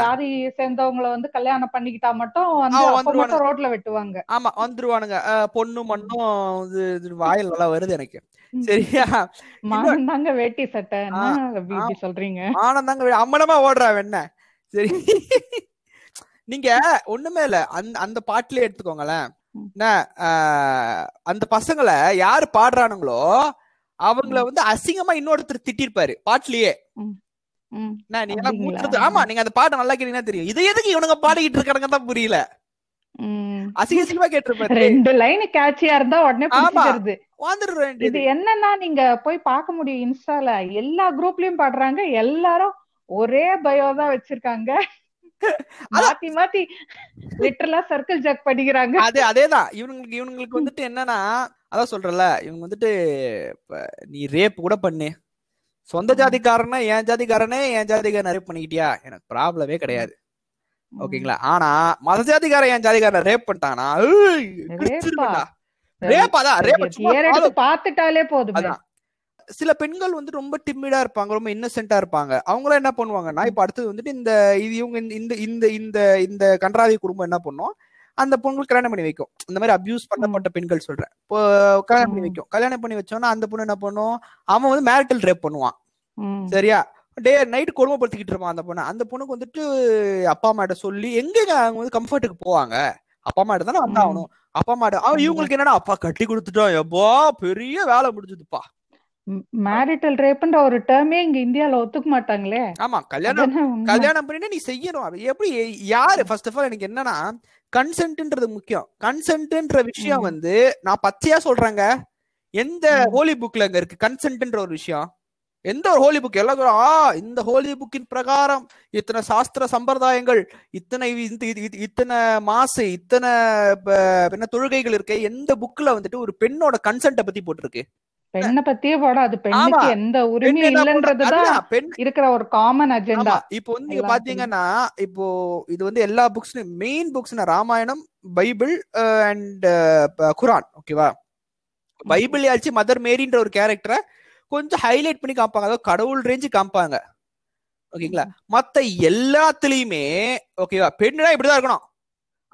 ஜாதி சேர்ந்தவங்கள வந்து கல்யாணம் பண்ணிக்கிட்டா மட்டும் வந்து. மட்டும் ரோட்ல வெட்டுவாங்க. ஆமா வந்துருவானுங்க. பொண்ணு மண்ணும் இது வாயில் நல்லா வருது எனக்கு. சரியா? மானம் தாங்க வேட்டி சட்டை. என்ன சொல்றீங்க? ஆனந்தாங்க அம்மனமா ஓடுறா வெண்ண சரி. நீங்க ஒண்ணுமே இல்ல. அந்த அந்த பாட்டுலயே எடுத்துக்கோங்களேன். என்ன அந்த பசங்களை யாரு பாடுறானுங்களோ அவங்கள வந்து அசிங்கமா இன்னொருத்தர் திட்டிருப்பாரு பாட்டுலயே. ஆமா நீங்க அந்த பாட்டை நல்லா கேட்டீங்கன்னா தெரியும். இது எதுக்கு இவனுங்க பாடிக்கிட்டு இருக்கானுங்க தான் புரியல. அசிங்க அசிங்கமா கேட்டிருப்பாரு. ரெண்டு லைன் கேட்சியா இருந்தா உடனே வந்துடுற இது என்னன்னா நீங்க போய் பார்க்க முடியும் இன்ஸ்டால. எல்லா குரூப்லயும் பாடுறாங்க. எல்லாரும் ஒரே பயோ தான் வச்சிருக்காங்க. மாத்தி மாத்தி லிட்டரலா சர்க்கிள் ஜக் படிக்கிறாங்க அதே அதேதான். இவனுங்களுக்கு இவனுங்களுக்கு வந்துட்டு என்னன்னா அதான் சொல்றல இவங்க வந்துட்டு நீ ரேப் கூட பண்ணு. சொந்த ஜாதிக்காரன என் ஜாதிக்காரனே என் ஜாதிக்காரன் ரேப் பண்ணிக்கிட்டியா? எனக்கு ப்ராப்ளமே கிடையாது. ஓகேங்களா? ஆனா மத ஜாதிக்காரன் என் ஜாதிக்காரன் ரேப் பண்ணிட்டானா. ரேப் அதான் ரேப் பாத்துட்டாலே போதும். சில பெண்கள் வந்து ரொம்ப டிம்மிடா இருப்பாங்க ரொம்ப இன்னசென்ட்டா இருப்பாங்க. அவங்களாம் என்ன பண்ணுவாங்கன்னா இப்ப அடுத்தது வந்துட்டு இந்த இது இவங்க இந்த- இந்த இந்த இந்த கன்றாவி குடும்பம் என்ன பண்ணும்? அந்த பொண்ணுக்கு கல்யாணம் பண்ணி வைக்கும். இந்த மாதிரி அபியூஸ் பண்ணப்பட்ட பெண்கள் சொல்றேன். இப்போ கல்யாணம் பண்ணி. வைக்கும். கல்யாணம் பண்ணி வச்சோன்னா அந்த பொண்ணு என்ன பண்ணும்? அவன் வந்து மேரிட்டல் ரேப் பண்ணுவான். சரியா? டே நைட் கொடுமைப்படுத்திக்கிட்டு இருப்பான் அந்த பொண்ணு. அந்த பொண்ணுக்கு வந்துட்டு அப்பா அம்மாட்ட சொல்லி எங்கங்க அவங்க வந்து கம்ஃபர்ட்டுக்கு போவாங்க? அப்பா அம்மாட்ட தானே. வந்தாகணும். அப்பா அம்மாட்ட அவன். இவங்களுக்கு என்னன்னா அப்பா கட்டி கொடுத்துட்டோம் எப்பா பெரிய வேலை முடிஞ்சதுப்பா. மேரிட்டல் ரேப்ன்ற ஒரு டேர்மே இங்க இந்தியால ஒத்துக்க மாட்டாங்களே. ஆமா கல்யாணம். கல்யாணம் பண்ணிட்டு நீ செய்யணும். எப்படி யாரு ஃபர்ஸ்ட் ஆஃப் ஆல் எனக்கு என்னன்னா கன்சென்ட்ன்றது முக்கியம். கன்சென்ட்ன்ற விஷயம். வந்து நான் பச்சையா சொல்றேங்க. எந்த. ஹோலி புக்ல அங்க இருக்கு கன்சென்ட்ன்ற ஒரு விஷயம்? எந்த ஒரு ஹோலி புக் எல்லாம் சொல்றோம், ஆ இந்த ஹோலி புக்கின் பிரகாரம் இத்தனை சாஸ்திர சம்பிரதாயங்கள் இத்தனை இத்தனை மாசு இத்தனை என்ன தொழுகைகள் இருக்கு எந்த புக்ல வந்துட்டு ஒரு பெண்ணோட கன்சென்ட்டை பத்தி போட்டிருக்கு? பெண்ணை பத்தியே போடாது பெண்ணுக்கு ஆமா. எந்த உரிமையும்? இல்லைன்றதுதான் இருக்கிற ஒரு காமன் அஜெண்டா இப்போ வந்து நீங்க. பாத்தீங்கன்னா இப்போ இது வந்து எல்லா புக்ஸ் மெயின் புக்ஸ்னா ராமாயணம் பைபிள் அண்ட் குரான். ஓகேவா பைபிள் ஆச்சு மதர் மேரின்ற ஒரு கேரக்டரை கொஞ்சம் ஹைலைட் பண்ணி காமிப்பாங்க. அதாவது கடவுள் ரேஞ்சு காமிப்பாங்க. ஓகேங்களா மத்த எல்லாத்துலயுமே ஓகேவா பெண்ணுனா இப்படிதான் இருக்கணும்.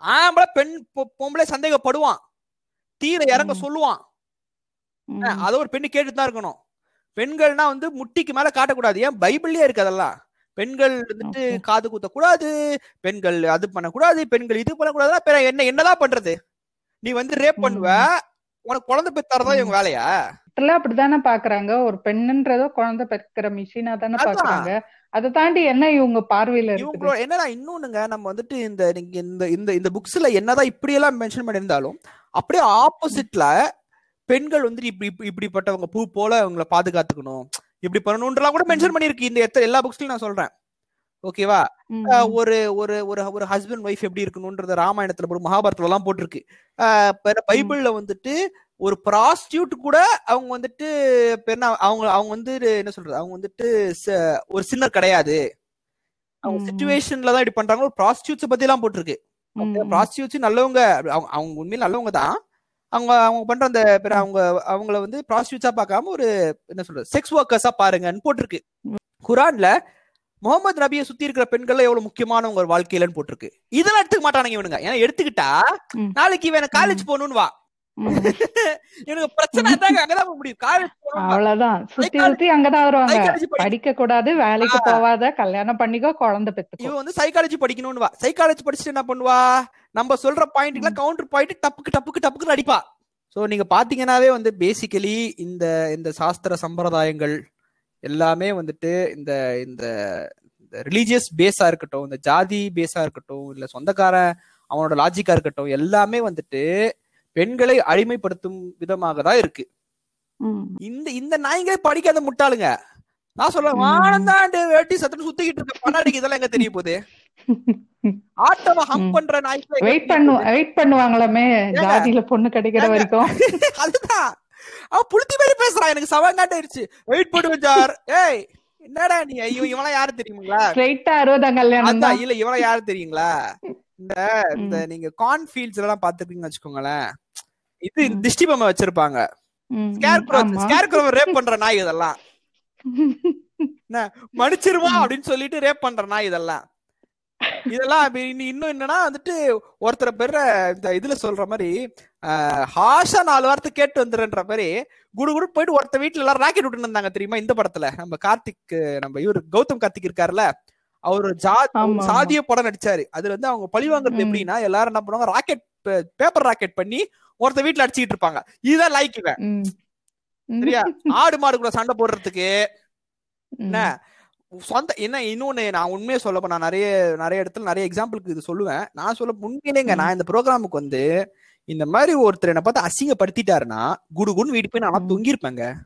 ஆம்பளை பெண் பொம்பளை சந்தேகப்படுவான். தீர இறங்க. சொல்லுவான். அத ஒரு பெண்ணு கேட்டுட்டு தான் இருக்கணும். பெண்கள்னா வந்து முட்டிக்கு மேல காட்டக்கூடாது. ஏன்? பைபிள்லயே இருக்கு அதெல்லாம். பெண்கள் வந்துட்டு. காது குத்த கூடாது பெண்கள் அது பண்ணக்கூடாது. பெண்கள் இது பண்ணக்கூடாதுன்னா பிற என்ன என்னதான் பண்றது? நீ வந்து ரேப் பண்ணுவ. உனக்கு குழந்தை பெத்தாரதான் இவங்க வேலையா? எல்லாம் அப்படித்தானே பாக்குறாங்க. ஒரு பெண்ணுன்றதோ குழந்தை பெக்கிற மிஷினா தானே. பாக்குறாங்க. அதை தாண்டி என்ன இவங்க பார்வையில இவங்களோட என்னன்னா இன்னொன்னுங்க நம்ம வந்துட்டு இந்த நீங்க இந்த இந்த இந்த புக்ஸ்ல என்னதான் இப்படி எல்லாம் மென்ஷன் பண்ணியிருந்தாலும் அப்படியே ஆப்போசிட்ல பெண்கள் வந்துட்டு இப்படி இப்படி- இப்படிப்பட்டவங்க பூ போல அவங்கள பாதுகாத்துக்கணும். இப்படி பண்ணணும்ன்றலாம் கூட மென்ஷன் பண்ணிருக்கு இந்த எத்த- எல்லா புக்ஸ்லயும் நான் சொல்றேன். ஓகேவா ஒரு ஒரு ஒரு ஒரு ஹஸ்பண்ட் ஒய்ஃப் எப்படி இருக்கணும்ன்றத ராமாயணத்துல போட்டு மகாபாரத்துல எல்லாம் போட்டிருக்கு பைபிள்ல வந்துட்டு ஒரு ப்ராஸ்டியூட் கூட அவங்க வந்துட்டு என்ன அவங்க அவங்க வந்து என்ன சொல்றது? அவங்க வந்துட்டு ஒரு சின்னர் கிடையாது. அவங்க. சுச்சுவேஷன்ல தான் இப்படி பண்றாங்க. ஒரு ப்ராஸ்டியூட்ஸ் பத்தி எல்லாம் போட்டிருக்கு. ப்ராஸ்டியூட்ஸ் நல்லவங்க அவங்க அவங்க உண்மையில நல்லவங்க தான். அவங்க அவங்க பண்ற அந்த அவங்க அவங்கள வந்து ப்ராஸ்டியூட்ஸா பார்க்காம ஒரு என்ன சொல்றது செக்ஸ் ஒர்க்கர்ஸா பாருங்கன்னு போட்டிருக்கு. குரான்ல முகமது நபியை சுத்தி இருக்கிற பெண்கள் எவ்வளவு முக்கியமானவங்க வாழ்க்கையிலன்னு போட்டிருக்கு. இதெல்லாம் எடுத்துக்க மாட்டானுங்க இவனுங்க. ஏன்னா எடுத்துக்கிட்டா. நாளைக்கு இவன் காலேஜ் போகணும்னு வா. இவனுக்கு பிரச்சனை இருந்தாங்க அங்கதான் முடியும். காலேஜ் அவ்வளவுதான். சுத்தி சுத்தி அங்கதான் வருவாங்க. படிக்க கூடாது வேலைக்கு. போவாத கல்யாணம் பண்ணிக்கோ குழந்தை பெத்துக்கோ. இவன் வந்து சைக்காலஜி படிக்கணும்னு வா சைக்காலஜி படிச்சுட்டு என்ன பண்ணுவா? நம்ம சொல்ற பாயிண்ட்ல கவுண்டர் பாயிண்ட் டப்புக்கு டப்புக்கு டப்புக்கு அடிப்பா. சோ நீங்க பாத்தீங்கன்னாவே வந்து பேசிக்கலி இந்த இந்த சாஸ்திர சம்பிரதாயங்கள் எல்லாமே வந்துட்டு இந்த இந்த ரிலீஜியஸ் பேஸா இருக்கட்டும் இந்த ஜாதி பேஸா இருக்கட்டும் இல்ல சொந்தக்காரன் அவனோட லாஜிக்கா இருக்கட்டும் எல்லாமே வந்துட்டு பெண்களை அடிமைப்படுத்தும் விதமாக தான் இருக்கு. இந்த இந்த நாய்ங்களே படிக்காத முட்டாளுங்க. நான் சொல்ல. வானந்தாண்டு வேட்டி சத்துன்னு சுத்திக்கிட்டு இருக்க பண்ணாடிக்கு இதெல்லாம் எங்க தெரிய போகுது? ஆட்டமா ஹம். பண்ற நாய்க்கு வெயிட் பண்ணு வெயிட் பண்ணுவாங்களாமே ஜாதியில பொண்ணு கிடைக்கிற? வரைக்கும். அதுதான். அவன் புளுத்தி மாதிரி பேசுறான் எனக்கு சவங்காட்டாயிருச்சு. வெயிட் பண்ணுவேன் சார் ஏய் என்னடா நீ? ஐயோ இவனா யாரு தெரியுங்களா? ஸ்ட்ரைட்டா அறுபதாம் கல்யாணம் இல்ல இவனா யாரு தெரியுங்களா? இந்த இந்த நீங்க கார்ன்ஃபீல்ட்ஸ் எல்லாம் பாத்துருக்கீங்கன்னு வச்சுக்கோங்களேன். இது. திஷ்டி பொம்மை வச்சிருப்பாங்க. ரேப் பண்ற நாய் இதெல்லாம். மன்னிச்சிருவா அப்படின்னு சொல்லிட்டு ரேப் பண்ற நாய் இதெல்லாம். இதெல்லாம் இன்னும் என்னன்னா வந்துட்டு ஒருத்தரை பேர இந்த இதுல சொல்ற மாதிரி ஹாஷா நாலு வார்த்தை கேட்டு வந்துடுன்ற மாதிரி குடு குடு போயிட்டு ஒருத்த வீட்டுல எல்லாரும் ராக்கெட் விட்டு இருந்தாங்க தெரியுமா இந்த படத்துல. நம்ம கார்த்திக் நம்ம இவரு கௌதம் கார்த்திக் இருக்காருல்ல. அவரு. சாதிய படம் நடிச்சாரு அதுல வந்து அவங்க பழி வாங்குறது. எப்படின்னா எல்லாரும் என்ன பண்ணுவாங்க ராக்கெட் பேப்பர் ராக்கெட் பண்ணி ஒருத்த வீட்டுல அடிச்சுக்கிட்டு இருப்பாங்க இதுதான் லைக் இவன். சரியா ஆடு மாடு கூட சண்டை போடுறதுக்கு. என்ன சொந்த என்ன இன்னொன்னு நான் உண்மையை சொல்ல நான் நிறைய நிறைய இடத்துல நிறைய எக்ஸாம்பிளுக்கு இது சொல்லுவேன் நான் சொல்ல உண்மையிலேங்க நான் இந்த ப்ரோக்ராமுக்கு வந்து இந்த மாதிரி ஒருத்தர் என்ன பார்த்து அசிங்கப்படுத்திட்டாருன்னா குடு குடுன்னு வீட்டு போய் நான் ம்.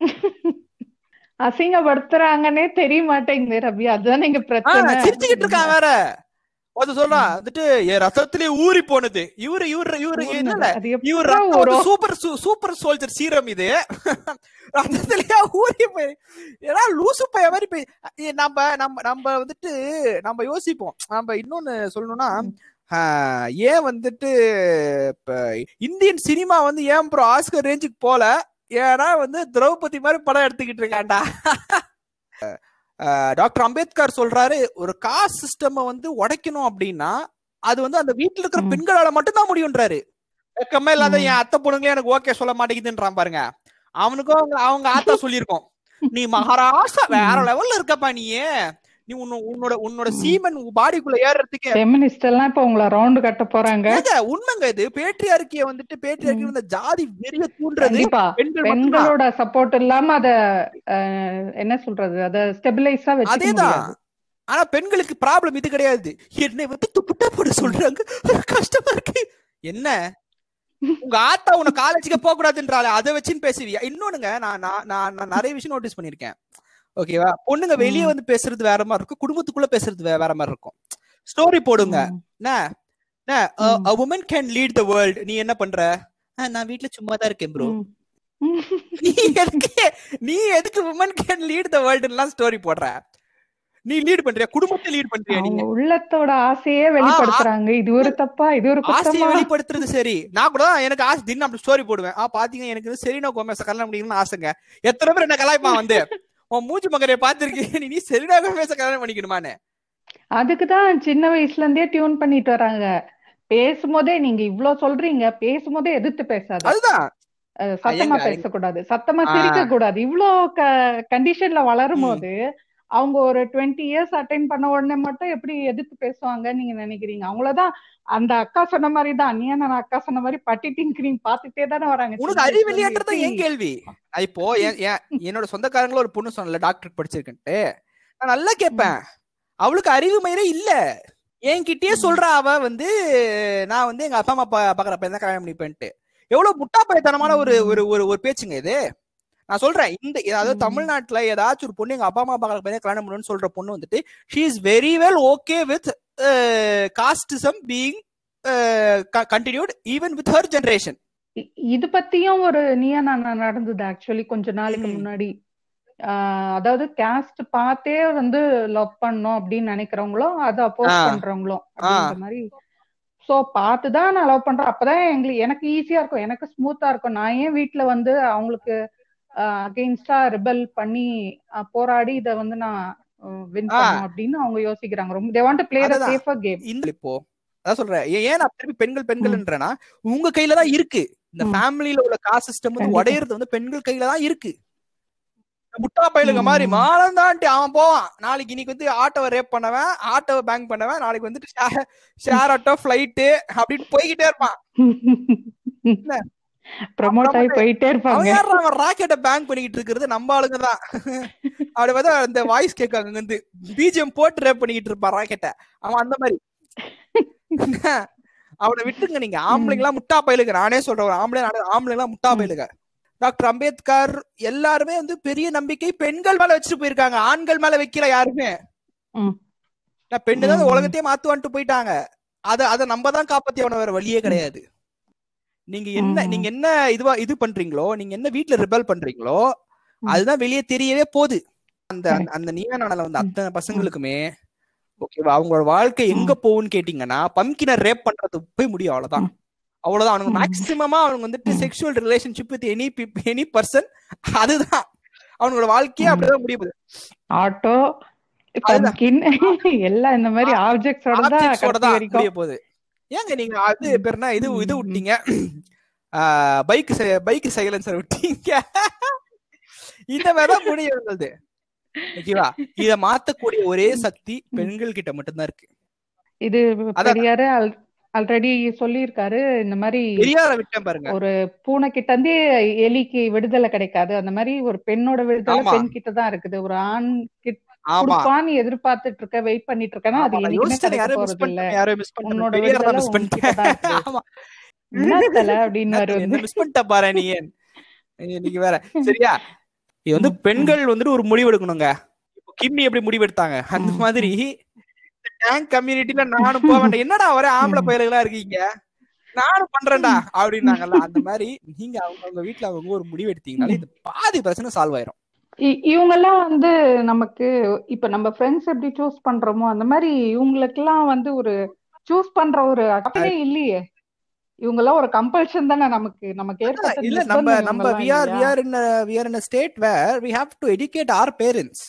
அசிங்கப்படுத்துறாங்கன்னே தெரிய மாட்டேங்குது ரவி. அதுதான் எங்க ஆ, பிரச்சனை சிரிச்சுக்கிட்டு இருக்கான் வேற. ஒருத்தர் சொல்றான் வந்துட்டு என் ரத்தத்திலே ஊறி போனது. இவரு இவரு இவரு அது இவர்? சூப்பர் சூப்பர் சோல்ஜர் சீரம் இது. ரத்தத்திலேயே ஊறி போய் ஏன்னா லூசு பைய மாதிரி போய் நம்ம நம்ம நம்ம வந்துட்டு நம்ம யோசிப்போம். நம்ம இன்னொன்னு சொல்லணும்னா ஏன் வந்துட்டு இப்ப இந்தியன் சினிமா வந்து ஏன் ப்ரோ ஆஸ்கர் ரேஞ்சுக்கு போல ஏன்னா வந்து திரௌபதி மாதிரி படம் எடுத்துக்கிட்டு இருக்காண்டா டாக்டர் அம்பேத்கர் சொல்றாரு ஒரு காஸ்ட் சிஸ்டம் வந்து உடைக்கணும் அப்படின்னா அது வந்து அந்த வீட்டுல இருக்கிற. பெண்களால மட்டும்தான் முடியும்ன்றாரு. வெக்கமே இல்லாத. என் அத்தை பொண்ணுங்களே எனக்கு ஓகே சொல்ல மாட்டேங்குதுன்றான் பாருங்க. அவனுக்கும் அவங்க அவங்க ஆத்தா சொல்லியிருக்கோம். நீ மகாராஷ்டிரா வேற லெவல்ல இருக்கப்பா நீ நீ உன்னோ- உன்னோட உன்னோட. சீமன் பாடிக்குள்ள ஏறுறதுக்கு ஃபெமினிஸ்ட் எல்லாம் இப்ப உங்களை ரவுண்டு கட்ட போறாங்க. உண்மைங்க இது. பேட்ரியார்க்கிய வந்துட்டு பேட்ரியார்க்கி இந்த ஜாதி வெறிய தூண்டுறது பெண்களோட சப்போர்ட் இல்லாம அத என்ன சொல்றது அத ஸ்டெபிலைஸா வச்சுக்க அதேதான். ஆனா பெண்களுக்கு ப்ராப்ளம் இது கிடையாது. என்னை வந்து துப்புட்டா போட சொல்றாங்க. கஷ்டமா இருக்கு. என்ன? உங்க ஆத்தா உன காலேஜுக்கு போக கூடாதுன்றால அதை வச்சுன்னு பேசுவியா? இன்னொன்னுங்க நான் நான் நான் நிறைய விஷயம் நோட்டீஸ் பண்ணிருக்கேன் ஓகேவா பொண்ணுங்க வெளியே. வந்து பேசுறது வேற மாதிரி இருக்கும். குடும்பத்துக்குள்ள பேசுறது வேற மாதிரி இருக்கும். ஸ்டோரி போடுங்க. Women can lead the world நீ என்ன பண்ற? "ஆ, நான் வீட்ல சும்மா தான் இருக்கேன் ப்ரோ. நீ எதுக்கு? உமன் கேன் லீட் த வேர்ல்டுலாம் ஸ்டோரி போடுற? நீ லீட் பண்றியா? குடும்பத்தை லீட் பண்றியா நீ அவங்க உள்ளத்தோட ஆசையே வெளிப்படுத்துறாங்க. இது ஒரு தப்பா இது ஒரு ஆசையை வெளிப்படுத்துறது சரி. நான் கூட எனக்கு ஆசை தினம் அப்படி ஸ்டோரி போடுவேன். ஆ பாத்தீங்க எனக்கு வந்து செரினா கோமேச கல்யாணம் பண்ணிக்கணும்னு ஆசைங்க. எத்தனை பேர் என்ன கலாய்ப்பான் வந்து? உன் மூஞ்சி மகரைய பாத்திருக்கீங்க நீ செரினா கோமேச கல்யாணம் பண்ணிக்கணுமான்னு. அதுக்குதான் சின்ன வயசுல இருந்தே டியூன் பண்ணிட்டு வராங்க. பேசும்போதே நீங்க இவ்ளோ சொல்றீங்க பேசும்போதே எதிர்த்து பேசாத. அதுதான். சத்தமா பேசக்கூடாது சத்தமா. சிரிக்க கூடாது இவ்ளோ கண்டிஷன்ல வளரும் போது அவங்க ஒரு டுவெண்ட்டி இயர்ஸ் அட்டைன் பண்ண உடனே மட்டும் எப்படி எதிர்த்து பேசுவாங்கன்னு நீங்க நினைக்கிறீங்க? அவங்களதான் அந்த அக்கா சொன்ன மாதிரி தான் நீ நான் அக்கா சொன்ன மாதிரி பட்டி டிங்கிரிங் பாத்துட்டே தானே வராங்க உனக்கு அறிவு எப்படி- ஏன் கேள்வி. இப்போ என்- என்- என்னோட சொந்தக்காரங்களும் ஒரு பொண்ணு சொன்னல டாக்டர் படிச்சிருக்கேன்ட்டு. நான் நல்லா கேட்பேன். அவளுக்கு அறிவு மயிரே இல்ல. என்கிட்டயே சொல்றா அவ வந்து நான் வந்து எங்க அப்பா அம்மா பா- பாக்குற பையன் தான் கல்யாணம் பண்ணிப்பேன்ட்டு. எவ்வளவு முட்டாப்பைத்தனமான ஒரு ஒரு ஒரு ஒரு பேச்சுங்க இது. நான் சொல்றேன் இந்த அதாவது. தமிழ்நாட்டுல ஏதாச்சும் ஒரு பொண்ணு எங்க அப்பா அம்மா பாக்குற பையன் கல்யாணம் பண்ணணும்னு சொல்ற பொண்ணு வந்துட்டு she is very well okay with casteism being continued even with her generation இது பத்தியும் ஒரு நீயா நான் நடந்தது ஆக்சுவலி கொஞ்ச நாளைக்கு. முன்னாடி அதாவது கேஸ்ட் பார்த்தே வந்து லவ் பண்ணோம் அப்படின்னு நினைக்கிறவங்களும் அதை அப்போஸ். பண்றவங்களும் அப்படின்ற மாதிரி சோ பார்த்துதான் நான் லவ் பண்றேன் அப்பதான் எங்களுக்கு எனக்கு ஈஸியா இருக்கும் எனக்கு ஸ்மூத்தா இருக்கும் நான் ஏன் வீட்ல வந்து அவங்களுக்கு அகெயின்ஸ்டா ரிபல் பண்ணி போராடி இத வந்து நான் வின். பண்ணும் அப்படின்னு அவங்க யோசிக்கிறாங்க ரொம்ப they want to play the. Safer game இந்த இப்போ அதான் சொல்றேன் ஏன் நான் திருப்பி பெண்கள் பெண்கள்ன்றேன்னா உங்க கையில தான் இருக்கு இந்த. ஃபேமிலியில உள்ள காசு சிஸ்டம் வந்து. உடையறது வந்து பெண்கள் கையில தான் இருக்கு முட்டா பயிலுங்க. மாதிரி மானம் தாண்டி அவன் போவான் நாளைக்கு இன்னைக்கு வந்து ஆட்டோவை ரேப் பண்ணவன் ஆட்டோவை பேங்க் பண்ணவன் நாளைக்கு வந்துட்டு ஷேர் ஆட்டோ ஃபிளைட்டு அப்படின்னு போய்கிட்டே இருப்பான் ப்ரமோட் ஆகி போயிட்டே இருப்பாங்க. அவன் ராக்கெட்டை பேங்க் பண்ணிக்கிட்டு இருக்கிறது நம்ம ஆளுங்க தான். அப்படி பார்த்தா அந்த வாய்ஸ் கேட்காங்க அங்க இருந்து பிஜிஎம் போட்டு ரேப் பண்ணிக்கிட்டு இருப்பான் ராக்கெட்டை அவன் அந்த மாதிரி. அவனை விட்டுங்க நீங்க. ஆம்பளைங்க எல்லாம் முட்டா பயிலுங்க. நானே சொல்றேன் ஆம்பளை நானே ஆம்பளை எல்லாம் முட்டா பயிலுங்க. டாக்டர் அம்பேத்கர் எல்லாருமே வந்து பெரிய நம்பிக்கை பெண்கள் மேல வச்சுட்டு போயிருக்காங்க. ஆண்கள் மேல வைக்கல யாருமே. பெண்ணு தான். உலகத்தையே மாத்துவான்ட்டு போயிட்டாங்க. அத அத நம்ம தான் காப்பாத்தி அவன வேற வழியே கிடையாது. நீங்க என்ன. நீங்க என்ன இதுவா இது பண்றீங்களோ நீங்க என்ன வீட்ல ரிபல் பண்றீங்களோ. அதுதான் வெளியே தெரியவே போகுது அந்த அந்த- நியானால வந்து. அத்தனை பசங்களுக்குமே ஓகேவா அவங்களோட வாழ்க்கை எங்க போகும்னு கேட்டீங்கன்னா பம்கின ரேப் பண்றது போய் முடியும் அவ்வளவுதான். அவ்வளவுதான் அவனுக்கு. மேக்சிமமா அவனுக்கு வந்துட்டு. Sexual relationship with any any person அதுதான் அவனோட வாழ்க்கையே. அப்படிதான் முடியுது ஆட்டோ எல்லாம் இந்த மாதிரி ஆப்ஜெக்ட்ஸோட தான் போகுது ஏங்க நீங்க அது. பேருனா இது இது. விட்டீங்க. பைக் பைக் சைலன்சர் விட்டீங்க. இந்த மாதிரிதான் முடியும் இருந்தது ஓகேவா? இத மாத்தக்கூடிய ஒரே சக்தி பெண்கள் கிட்ட மட்டும்தான் இருக்கு. இது. பெரியாரு ஆல்ரெடி சொல்லியிருக்காரு. இந்த மாதிரி பெரியார விட்டேன் பாருங்க. ஒரு பூனை கிட்ட இருந்து எலிக்கு விடுதலை கிடைக்காது. அந்த மாதிரி ஒரு பெண்ணோட விடுதலை. பெண் கிட்ட தான் இருக்குது. ஒரு ஆண் கிட்ட கொடுப்பான்னு எதிர்பார்த்துட்டு இருக்க வெயிட் பண்ணிட்டு இருக்கேன்னா அது ஆமா, நான் என்னைக்குமே யோசிச்சேன் கிடைக்க யாரோ மிஸ் போறது இல்ல பண்ணிட்டேன் யாரோ மிஸ் உன்னோட தான் விடுதலை மிஸ் பண்ணிட்டேன் என்னத்தல வந்து? மிஸ் பண்ணிட்ட பாரு நீ இன்னைக்கு வேற. சரியா? இது வந்து பெண்கள் வந்துட்டு ஒரு முடிவு எடுக்கணுங்க. இப்போ கிம்மி எப்படி முடிவு எடுத்தாங்க? அந்த. மாதிரி டேங்க் கம்யூனிட்டில நானும் போக வேண்டாம். என்னடா ஒரே ஆம்பளை ம். பயலுகளா இருக்கீங்க? நானும் பண்றேன்டா அப்படின்னாங்கல்ல. அந்த மாதிரி நீங்க அவங்க அவங்க வீட்டுல அவங்க ஒரு முடிவு எடுத்தீங்கனாலே இந்த பாதி பிரச்சனை சால்வ் ஆயிரும். இவங்கெல்லாம் வந்து நமக்கு இப்ப நம்ம ஃப்ரெண்ட்ஸ் எப்படி சூஸ் பண்றோமோ அந்த மாதிரி இவங்களுக்கெல்லாம் வந்து ஒரு சூஸ் பண்ற ஒரு அப்படியே இல்லையே. இவங்கெல்லாம் ஒரு கம்பல்ஷன் தானே நமக்கு. நமக்கு ஏற்பட்ட இல்ல நம்ம நம்ம we இல்லையா? are in a we are in a state where we have to educate our parents.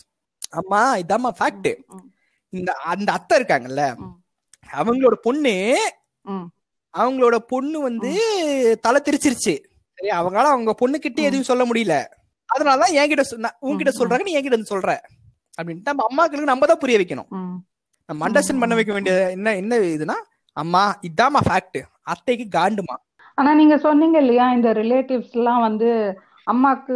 அம்மா இதாம்மா ஃபேக்ட் இந்த அந்த அத்தை இருக்காங்கல்ல. அவங்களோட பொண்ணு அவங்களோட பொண்ணு வந்து தலை திருச்சிருச்சு. சரி அவங்களால அவங்க பொண்ணுகிட்ட ம். எதுவும் சொல்ல முடியல. அதனாலதான் என்கிட்ட சொ- நான் உன்கிட்ட. சொல்றாங்க நீ என்கிட்ட வந்து சொல்ற. அப்படின்ட்டு நம்ம அம்மாக்களுக்கு நம்ம தான் புரிய வைக்கணும். நம்ம அண்டர்ஸ்டாண்ட் பண்ண வைக்க வேண்டிய என்ன என்ன இதுனா அம்மா இதாம்மா ஃபேக்ட் அத்தைக்கு காண்டுமா. ஆனா நீங்க சொன்னீங்க இல்லையா இந்த ரிலேட்டிவ்ஸ் எல்லாம் வந்து அம்மாக்கு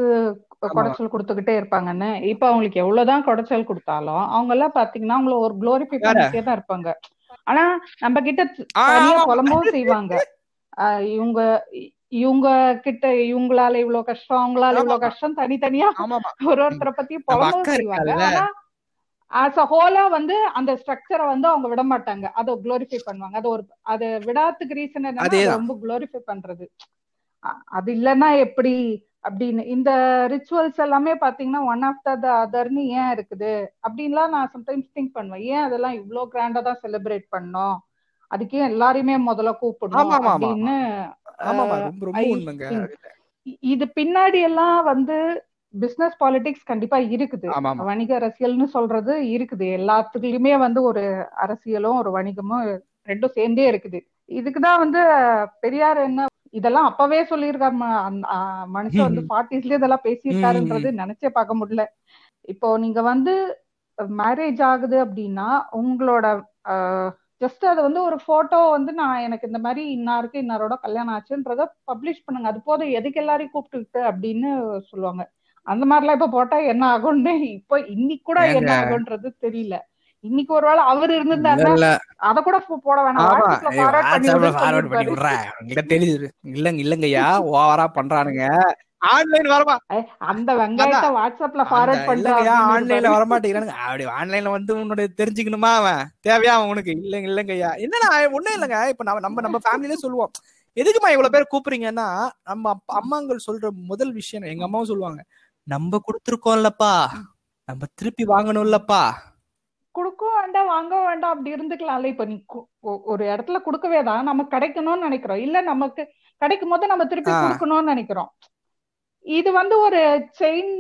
குடைச்சல் கொடுத்துக்கிட்டே இருப்பாங்கன்னு. இப்ப அவங்களுக்கு எவ்வளவுதான் குடைச்சல் கொடுத்தாலும் அவங்க எல்லாம் பாத்தீங்கன்னா அவங்கள ஒரு குளோரிஃபை? பண்ணிட்டே தான் இருப்பாங்க. ஆனா நம்ம கிட்ட. புலம்பவும் செய்வாங்க. இவங்க இவங்க கிட்ட இவங்களால இவ்வளவு கஷ்டம் அவங்களால இவ்வளவு. கஷ்டம் தனித்தனியா ஒரு ஒருத்தரை பத்தி புலம்பவும் செய்வாங்க. ஆனா ஆஸ் அ ஹோலா வந்து அந்த ஸ்ட்ரக்சரை வந்து அவங்க விட மாட்டாங்க. அதை குளோரிஃபை பண்ணுவாங்க. அது ஒரு அதை விடாததுக்கு ரீசன் அதேதான். ரொம்ப குளோரிஃபை பண்றது. அது இல்லைன்னா எப்படி அப்படின்னு. இந்த ரிச்சுவல்ஸ் எல்லாமே பாத்தீங்கன்னா ஒன் ஆஃப்டர் த அதர்னு ஏன் இருக்குது? அப்படின்லாம் நான் சம்டைம்ஸ் திங்க் பண்ணுவேன். ஏன் அதெல்லாம் இவ்ளோ கிராண்டா தான் செலிப்ரேட் பண்ணோம்? அதுக்கே எல்லாரையுமே முதல்ல கூப்பிடணும். அப்படின்னு இது பின்னாடி எல்லாம் வந்து பிசினஸ் பாலிடிக்ஸ் கண்டிப்பா இருக்குது. வணிக அரசியல்னு சொல்றது இருக்குது. எல்லாத்துலயுமே வந்து ஒரு அரசியலும் ஒரு வணிகமும் ரெண்டும் சேர்ந்தே இருக்குது. இதுக்குதான் வந்து பெரியார் என்ன இதெல்லாம் அப்பவே சொல்லியிருக்காரு மனுஷன் வந்து ஃபார்ட்டிஸ்லயே இதெல்லாம் பேசியிருக்காருன்றது நினைச்சே பார்க்க முடியல. இப்போ நீங்க வந்து மேரேஜ் ஆகுது அப்படின்னா உங்களோட ஜஸ்ட் அது வந்து ஒரு போட்டோ வந்து நான் எனக்கு இந்த மாதிரி இன்னாருக்கு இன்னாரோட கல்யாணம் ஆச்சுன்றத பப்ளிஷ் பண்ணுங்க. அது போதும் எதுக்கு எல்லாரையும் கூப்பிட்டுக்கிட்டு அப்படின்னு சொல்லுவாங்க. அந்த மாதிரிலாம் இப்ப போட்டா என்ன ஆகும்னு இப்போ இன்னைக்கு கூட என்ன ஏங்க? ஆகுன்றது தெரியல. இன்னைக்கு ஒருவேளை அவர் இருந்திருந்தாருன்னா அத கூட போட வேணாம். இல்லங்க இல்லங்கய்யா. ஓவரா பண்றானுங்க. ஆன்லைன் வரமா? அந்த வெங்காயத்தை வாட்ஸ்அப்ல ஃபார்வர்ட் அந்த பண்றா இல்லங்கய்யா அப்படின்னு ஆன்லைன்ல இருப்பாரு. வரமாட்டேங்கிறானுங்க அப்படி ஆன்லைன்ல வந்து உன்னோட தெரிஞ்சுக்கணுமா அவன்? தேவையா அவனுக்கு இல்லங்க இல்லங்கய்யா என்னன்னா ஒண்ணும் இல்லங்க. இப்ப நம்ம நம்ம நம்ம ஃபேமிலிலே சொல்லுவோம். எதுக்குமா இவ்வளவு பேர் கூப்பிடுறீங்கன்னா நம்ம அம்மாங்கள் சொல்ற முதல் விஷயம் எங்க அம்மாவும் சொல்லுவாங்க. நம்ம கொடுத்துருக்கோம்லப்பா. நம்ம திருப்பி வாங்கணும்லப்பா. கொடுக்கவும் வேண்டாம் வாங்கவும் வேண்டாம். அப்படி இருந்துக்கலாம்ல. இப்ப நீ ஒரு இடத்துல கொடுக்கவே தான் நமக்கு கிடைக்கணும்னு நினைக்கிறோம். இல்ல நமக்கு கிடைக்கும் போது நம்ம திருப்பி. கொடுக்கணும்னு நினைக்கிறோம். இது வந்து ஒரு செயின்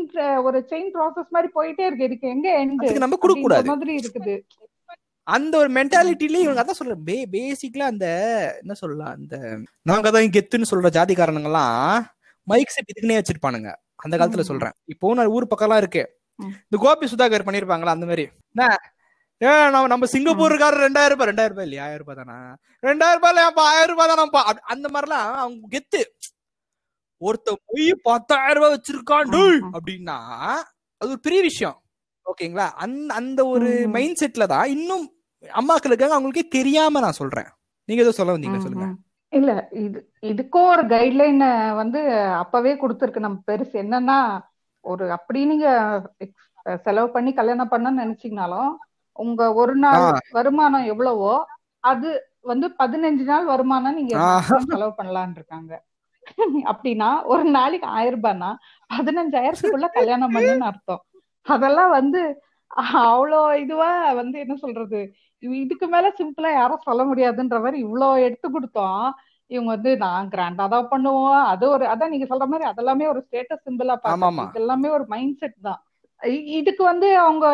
ஒரு செயின் ப்ராசஸ் மாதிரி போயிட்டே இருக்கு. இதுக்கு எங்க எண்ட் நம்ம கொடுக்க கூடாது மாதிரி இருக்குது. அந்த ஒரு மென்டாலிட்டிலயே இவங்க அதான் சொல்ற பே பேசிக்கலா அந்த என்ன சொல்லலாம் அந்த நாங்க தான் கெத்துன்னு சொல்ற ஜாதிக்காரனுங்க எல்லாம் மைக் செட் இதுக்குன்னே வச்சிருப்பானுங்க. அந்த காலத்துல. சொல்றேன். இப்போ நான் ஊர் பக்கம்லாம் இருக்கு. ம். இந்த கோபி சுதாகர் பண்ணிருப்பாங்களா அந்த மாதிரி. என்ன? ஏ நம்ம நம்ம சிங்கப்பூர் இருக்காரு ரெண்டாயிரம் ரூபாய் ரெண்டாயிரம் ரூபாய் இல்லையா? ஆயிரம் ரூபாய் தானா? ரெண்டாயிரம் ரூபாய் இல்லையாப்பா ஆயிரம் ரூபாய் தானாப்பா. அந்த மாதிரிலாம் அவங்க கெத்து. ஒருத்த போய் பத்தாயிரம் ரூபாய் வச்சிருக்கான். அப்படின்னா அது ஒரு பெரிய விஷயம் ஓகேங்களா அந்த அந்த ஒரு. மைண்ட் செட்ல தான் இன்னும் அம்மாக்கள் இருக்காங்க அவங்களுக்கே தெரியாம நான் சொல்றேன் நீங்க ஏதோ சொல்ல வந்தீங்க சொல்லுங்க. இல்ல இது இதுக்கும் ஒரு கைட்லைன் வந்து அப்பவே கொடுத்துருக்கு நம்ம பெருசு என்னன்னா ஒரு அப்படி நீங்க செலவு பண்ணி கல்யாணம் பண்ண நினைச்சீங்கனாலும் உங்க ஒரு நாள். வருமானம் எவ்வளவோ அது வந்து பதினஞ்சு நாள் வருமானம் நீங்க செலவு பண்ணலாம்னு இருக்காங்க அப்படின்னா ஒரு நாளைக்கு ஆயிரம் ரூபாய்னா பதினஞ்சாயிரத்துக்குள்ள கல்யாணம் பண்ணுன்னு அர்த்தம். அதெல்லாம் வந்து அவ்வளோ இதுவா வந்து என்ன சொல்றது? இதுக்கு மேல சிம்பிளா யாரும் சொல்ல முடியாதுன்ற மாதிரி இவ்வளோ எடுத்து கொடுத்தோம். இவங்க வந்து நான் கிராண்டா தான் பண்ணுவோம். அது ஒரு அதான் நீங்க சொல்ற மாதிரி அதெல்லாமே ஒரு ஸ்டேட்டஸ் சிம்பிளா இது எல்லாமே ஒரு மைண்ட் செட் தான். இதுக்கு வந்து அவங்க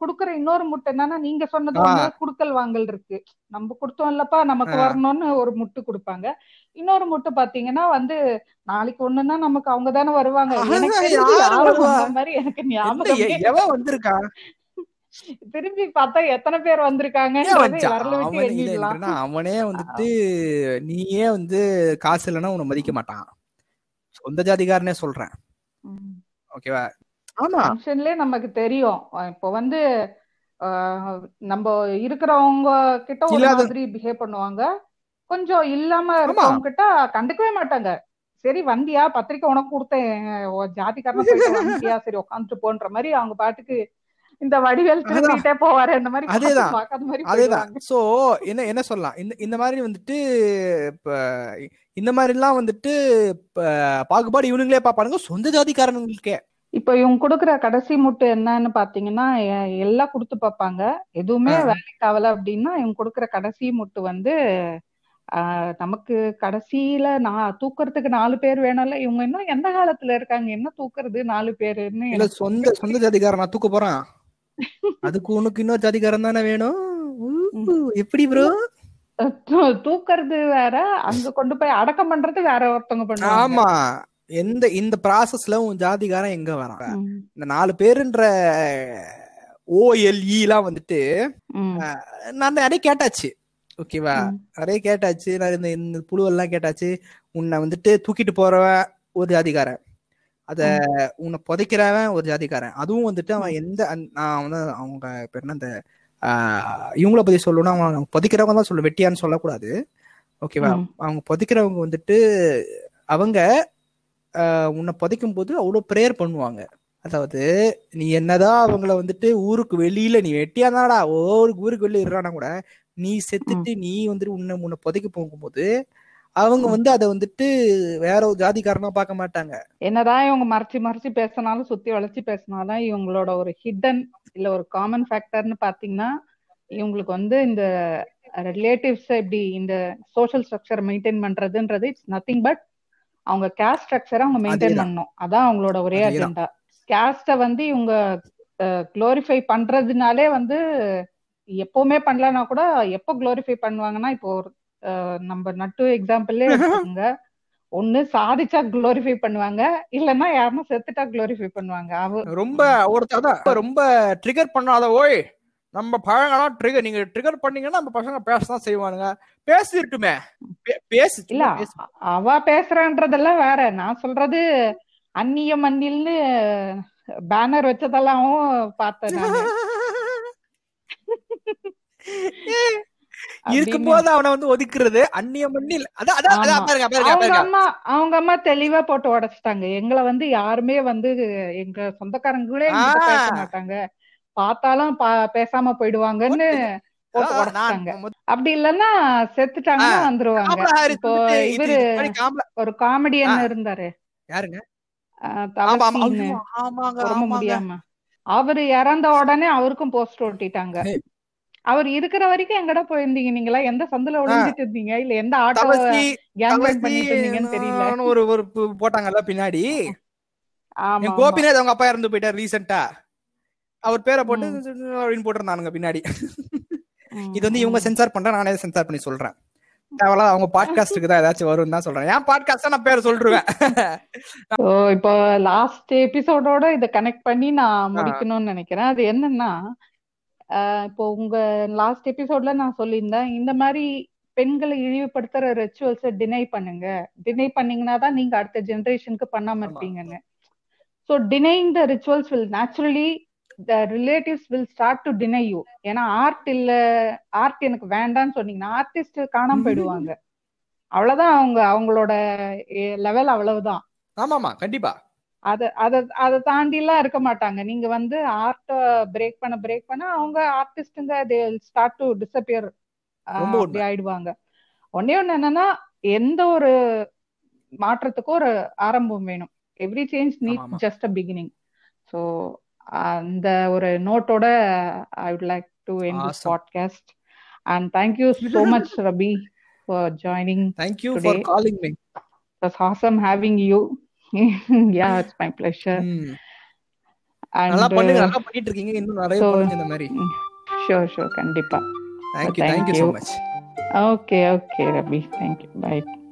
குடுக்குற இன்னொரு முட்டை என்னன்னா நீங்க சொன்னது குடுக்கல் வாங்கல் இருக்கு. நம்ம கொடுத்தோம் இல்லப்பா நமக்கு. வரணும்னு ஒரு முட்டு கொடுப்பாங்க. இன்னொரு முட்டை பாத்தீங்கன்னா வந்து நாளைக்கு ஒண்ணுன்னா நமக்கு அவங்க தானே வருவாங்க. எனக்கு மாதிரி ஞாபகம் வந்திருக்கா? திரும்பி பார்த்தா எத்தனை பேர் விட்டு அவனே வந்துட்டு நீயே வந்து காசு இல்லைன்னா உன்னை மதிக்க மாட்டான். சொந்த ஜாதிகாரனே சொல்றேன். ஓகேவா? ஃபங்க்ஷன்லயே நமக்கு தெரியும். இப்போ வந்து நம்ம இருக்கிறவங்க கிட்ட ஒரு மாதிரி பிஹேவ் பண்ணுவாங்க. கொஞ்சம் இல்லாம இருக்கவங்க கிட்ட கண்டுக்கவே மாட்டாங்க. சரி வந்தியா? பத்திரிக்கை உனக்கு கொடுத்தேன். ஜாதிக்காரன வந்தியா? சரி உட்காந்துட்டு போன்ற மாதிரி அவங்க பாட்டுக்கு இந்த வடிவேல் திரும்பிட்டே போவாரு. அந்த மாதிரி அதேதான். அதேதான். சோ என்ன என்ன சொல்லலாம்? இந்த இந்த மாதிரி வந்துட்டு இப்ப இந்த மாதிரி எல்லாம் வந்துட்டு பாகுபாடு இவனுங்களே பாப்பானுங்க சொந்த ஜாதிக்காரனுங்களுக்கே. இப்போ இவங்க கொடுக்குற கடைசி முட்டு என்னன்னு பாத்தீங்கன்னா எல்லாம் கொடுத்து பார்ப்பாங்க. எதுவுமே. வேலைக்கு ஆகல அப்படின்னா இவங்க கொடுக்குற கடைசி முட்டு வந்து நமக்கு கடைசியில நான் தூக்குறதுக்கு நாலு பேர் வேணும்ல இவங்க இன்னும் எந்த காலத்துல இருக்காங்க? என்ன தூக்குறது நாலு பேருன்னு சொந்த சொந்த ஜாதிகாரன் நான் தூக்க போறான். அதுக்கு உனக்கு இன்னொரு ஜாதிகாரன் தானே வேணும்? எப்படி ப்ரோ தூக்குறது வேற அங்க கொண்டு போய் அடக்கம் பண்றது வேற ஒருத்தவங்க பண்ணுவாங்க. ஆமா. எந்த இந்த ப்ராசஸ்ல உன் ஜாதிகாரன் எங்க வரான்? இந்த நாலு பேருன்ற ஓஎல்இ எல்லாம் வந்துட்டு நான் நிறைய கேட்டாச்சு. ஓகேவா. நிறைய கேட்டாச்சு. நான் இந்த இந்த புழுவெல்லாம் கேட்டாச்சு. உன்னை வந்துட்டு தூக்கிட்டு போறவன் ஒரு ஜாதிகாரன் அத உன்னை புதைக்கிறவன் ஒரு ஜாதிகாரன் அதுவும் வந்துட்டு அவன் எந்த நான் வந்து அவங்க பேர் என்ன அந்த ஆஹ், இவங்கள பத்தி சொல்லணும்னா அவன் புதைக்கிறவங்க தான் சொல்ல வெட்டியான்னு சொல்லக்கூடாது. ஓகேவா. அவங்க புதைக்கிறவங்க வந்துட்டு அவங்க உன்னை புதைக்கும் போது அவ்வளவு ப்ரேயர் பண்ணுவாங்க. அதாவது நீ என்னதான் அவங்கள வந்துட்டு ஊருக்கு வெளியில நீ வெட்டியா தானடா ஊருக்கு ஊருக்கு வெளியில இருறானா கூட நீ செத்துட்டு நீ வந்துட்டு உன்னை உன்னை புதைக்க போகும்போது அவங்க வந்து அதை வந்துட்டு வேற ஒரு ஜாதிக்காரனா பார்க்க மாட்டாங்க. என்னதான் இவங்க மறைச்சு மறைச்சு பேசினாலும் சுத்தி வளைச்சு பேசினாலும் இவங்களோட ஒரு ஹிடன் இல்ல ஒரு காமன் ஃபேக்டர்னு பாத்தீங்கன்னா இவங்களுக்கு வந்து இந்த ரிலேட்டிவ்ஸ் இப்படி இந்த சோஷியல் ஸ்ட்ரக்சர் மெயின்டைன் பண்றதுன்றது இட்ஸ் நத்திங் பட் அவங்க கேஸ்ட் ஸ்ட்ரக்சரை அவங்க மெயின்டைன். பண்ணணும். அதான் அவங்களோட ஒரே. அஜெண்டா கேஸ்ட வந்து இவங்க குளோரிஃபை பண்றதுனாலே வந்து எப்பவுமே பண்ணலன்னா கூட எப்போ குளோரிஃபை பண்ணுவாங்கன்னா இப்போ ஒரு நம்ம நட்டு எக்ஸாம்பிள்லே எடுத்துக்கோங்க. ஒண்ணு சாதிச்சா குளோரிஃபை பண்ணுவாங்க. இல்லன்னா யாருன்னா செத்துட்டா குளோரிஃபை பண்ணுவாங்க. ரொம்ப ஒருத்தர் ரொம்ப ட்ரிகர் பண்ணாத ஓய். நம்ம பழங்கலாம் ட்ரிகர் நீங்க ட்ரிகர் பண்ணீங்கன்னா நம்ம பசங்க பேசதான் செய்வானுங்க. பேசிட்டுமே பேசு இல்ல அவ பேசுறான்றதெல்லாம் வேற. நான் சொல்றது அந்நிய மண்ணில்னு பேனர் வச்சதெல்லாம் பார்த்தேன் இருக்கும் போது அவனை வந்து ஒதுக்குறது அந்நிய மண்ணில். அவங்க அம்மா அவங்க அம்மா தெளிவா போட்டு உடைச்சிட்டாங்க. எங்களை வந்து யாருமே வந்து எங்க சொந்தக்காரங்களே. பேச மாட்டாங்க. பார்த்தாலும் பேசாம போயிடுவாங்கன்னு போட்டு அப்படி இல்லன்னா செத்துட்டாங்கன்னா. வந்துருவாங்க. இப்போ இவரு ஒரு காமெடியன். இருந்தாரு. யாருங்க? ஆமாங்க முடியாம. அவரு இறந்த உடனே அவருக்கும் போஸ்ட் ஒட்டிட்டாங்க. ஹே. அவர் இருக்கிற வரைக்கும் எங்கடா போயிருந்தீங்க நீங்களா? எந்த சந்துல ஒளிஞ்சிட்டு இருந்தீங்க? இல்ல எந்த ஆட்டோ பண்ணிட்டு இருந்தீங்கன்னு தெரியல. ஒரு ஒரு போட்டாங்கல்ல பின்னாடி. கோபிநாத் அவங்க அப்பா இறந்து போயிட்டார் ரீசெண்டா அவர் பேரை போட்டு அப்படின்னு போட்டிருந்தானுங்க பின்னாடி. இது வந்து இவங்க. சென்சார் பண்றேன் நானே சென்சார் பண்ணி சொல்றேன். தேவையில்ல அவங்க பாட்காஸ்டுக்கு தான் ஏதாச்சும் வரும் தான் சொல்றேன். ஏன் பாட்காஸ்ட் நான் பேரை சொல்லிருவேன் So, இப்போ லாஸ்ட் எபிசோடோட இத கனெக்ட் பண்ணி நான் முடிக்கணும்னு நினைக்கிறேன். அது என்னன்னா இப்போ உங்க லாஸ்ட் எபிசோட்ல நான் சொல்லியிருந்தேன் இந்த மாதிரி பெண்களை இழிவுபடுத்துற ரிச்சுவல்ஸை டினை பண்ணுங்க. டினை பண்ணீங்கன்னா தான் நீங்க அடுத்த ஜெனரேஷனுக்கு பண்ணாம. இருப்பீங்கன்னு. So denying the rituals will naturally the relatives will start to deny you ஏன்னா ஆர்ட் இல்ல ஆர்ட் எனக்கு வேண்டாம்னு சொன்னீங்கன்னா ஆர்டிஸ்ட் காணாம போயிடுவாங்க. அவ்வளவுதான் அவங்க அவங்களோட லெவல் அவ்வளவுதான். ஆமாமா கண்டிப்பா. அத அத அதை தாண்டி எல்லாம் இருக்க மாட்டாங்க. நீங்க வந்து ஆர்ட்ட பிரேக் பண்ண பிரேக் பண்ண அவங்க ஆர்டிஸ்டுங்க தே ஸ்டார்ட் டு உண்மை. அப்படி ஆயிடுவாங்க. ஒன்னே ஒண்ணு என்னன்னா எந்த ஒரு மாற்றத்துக்கு ஒரு ஆரம்பம் வேணும். Every change need. Just a beginning so அந்த ஒரு நோட்டோட I would like to end this. Podcast and thank you so much Rabi for joining thank you Today- for calling me awesome having you. Yeah it's my pleasure. And நல்லா பண்ணுங்க uh, நல்லா பண்ணிட்டு இருக்கீங்க இன்னும் நிறைய பண்ணுங்க இந்த மாதிரி. sure sure. kandipa thank you Thank thank you so you. Much okay okay rabi. Thank you. Bye.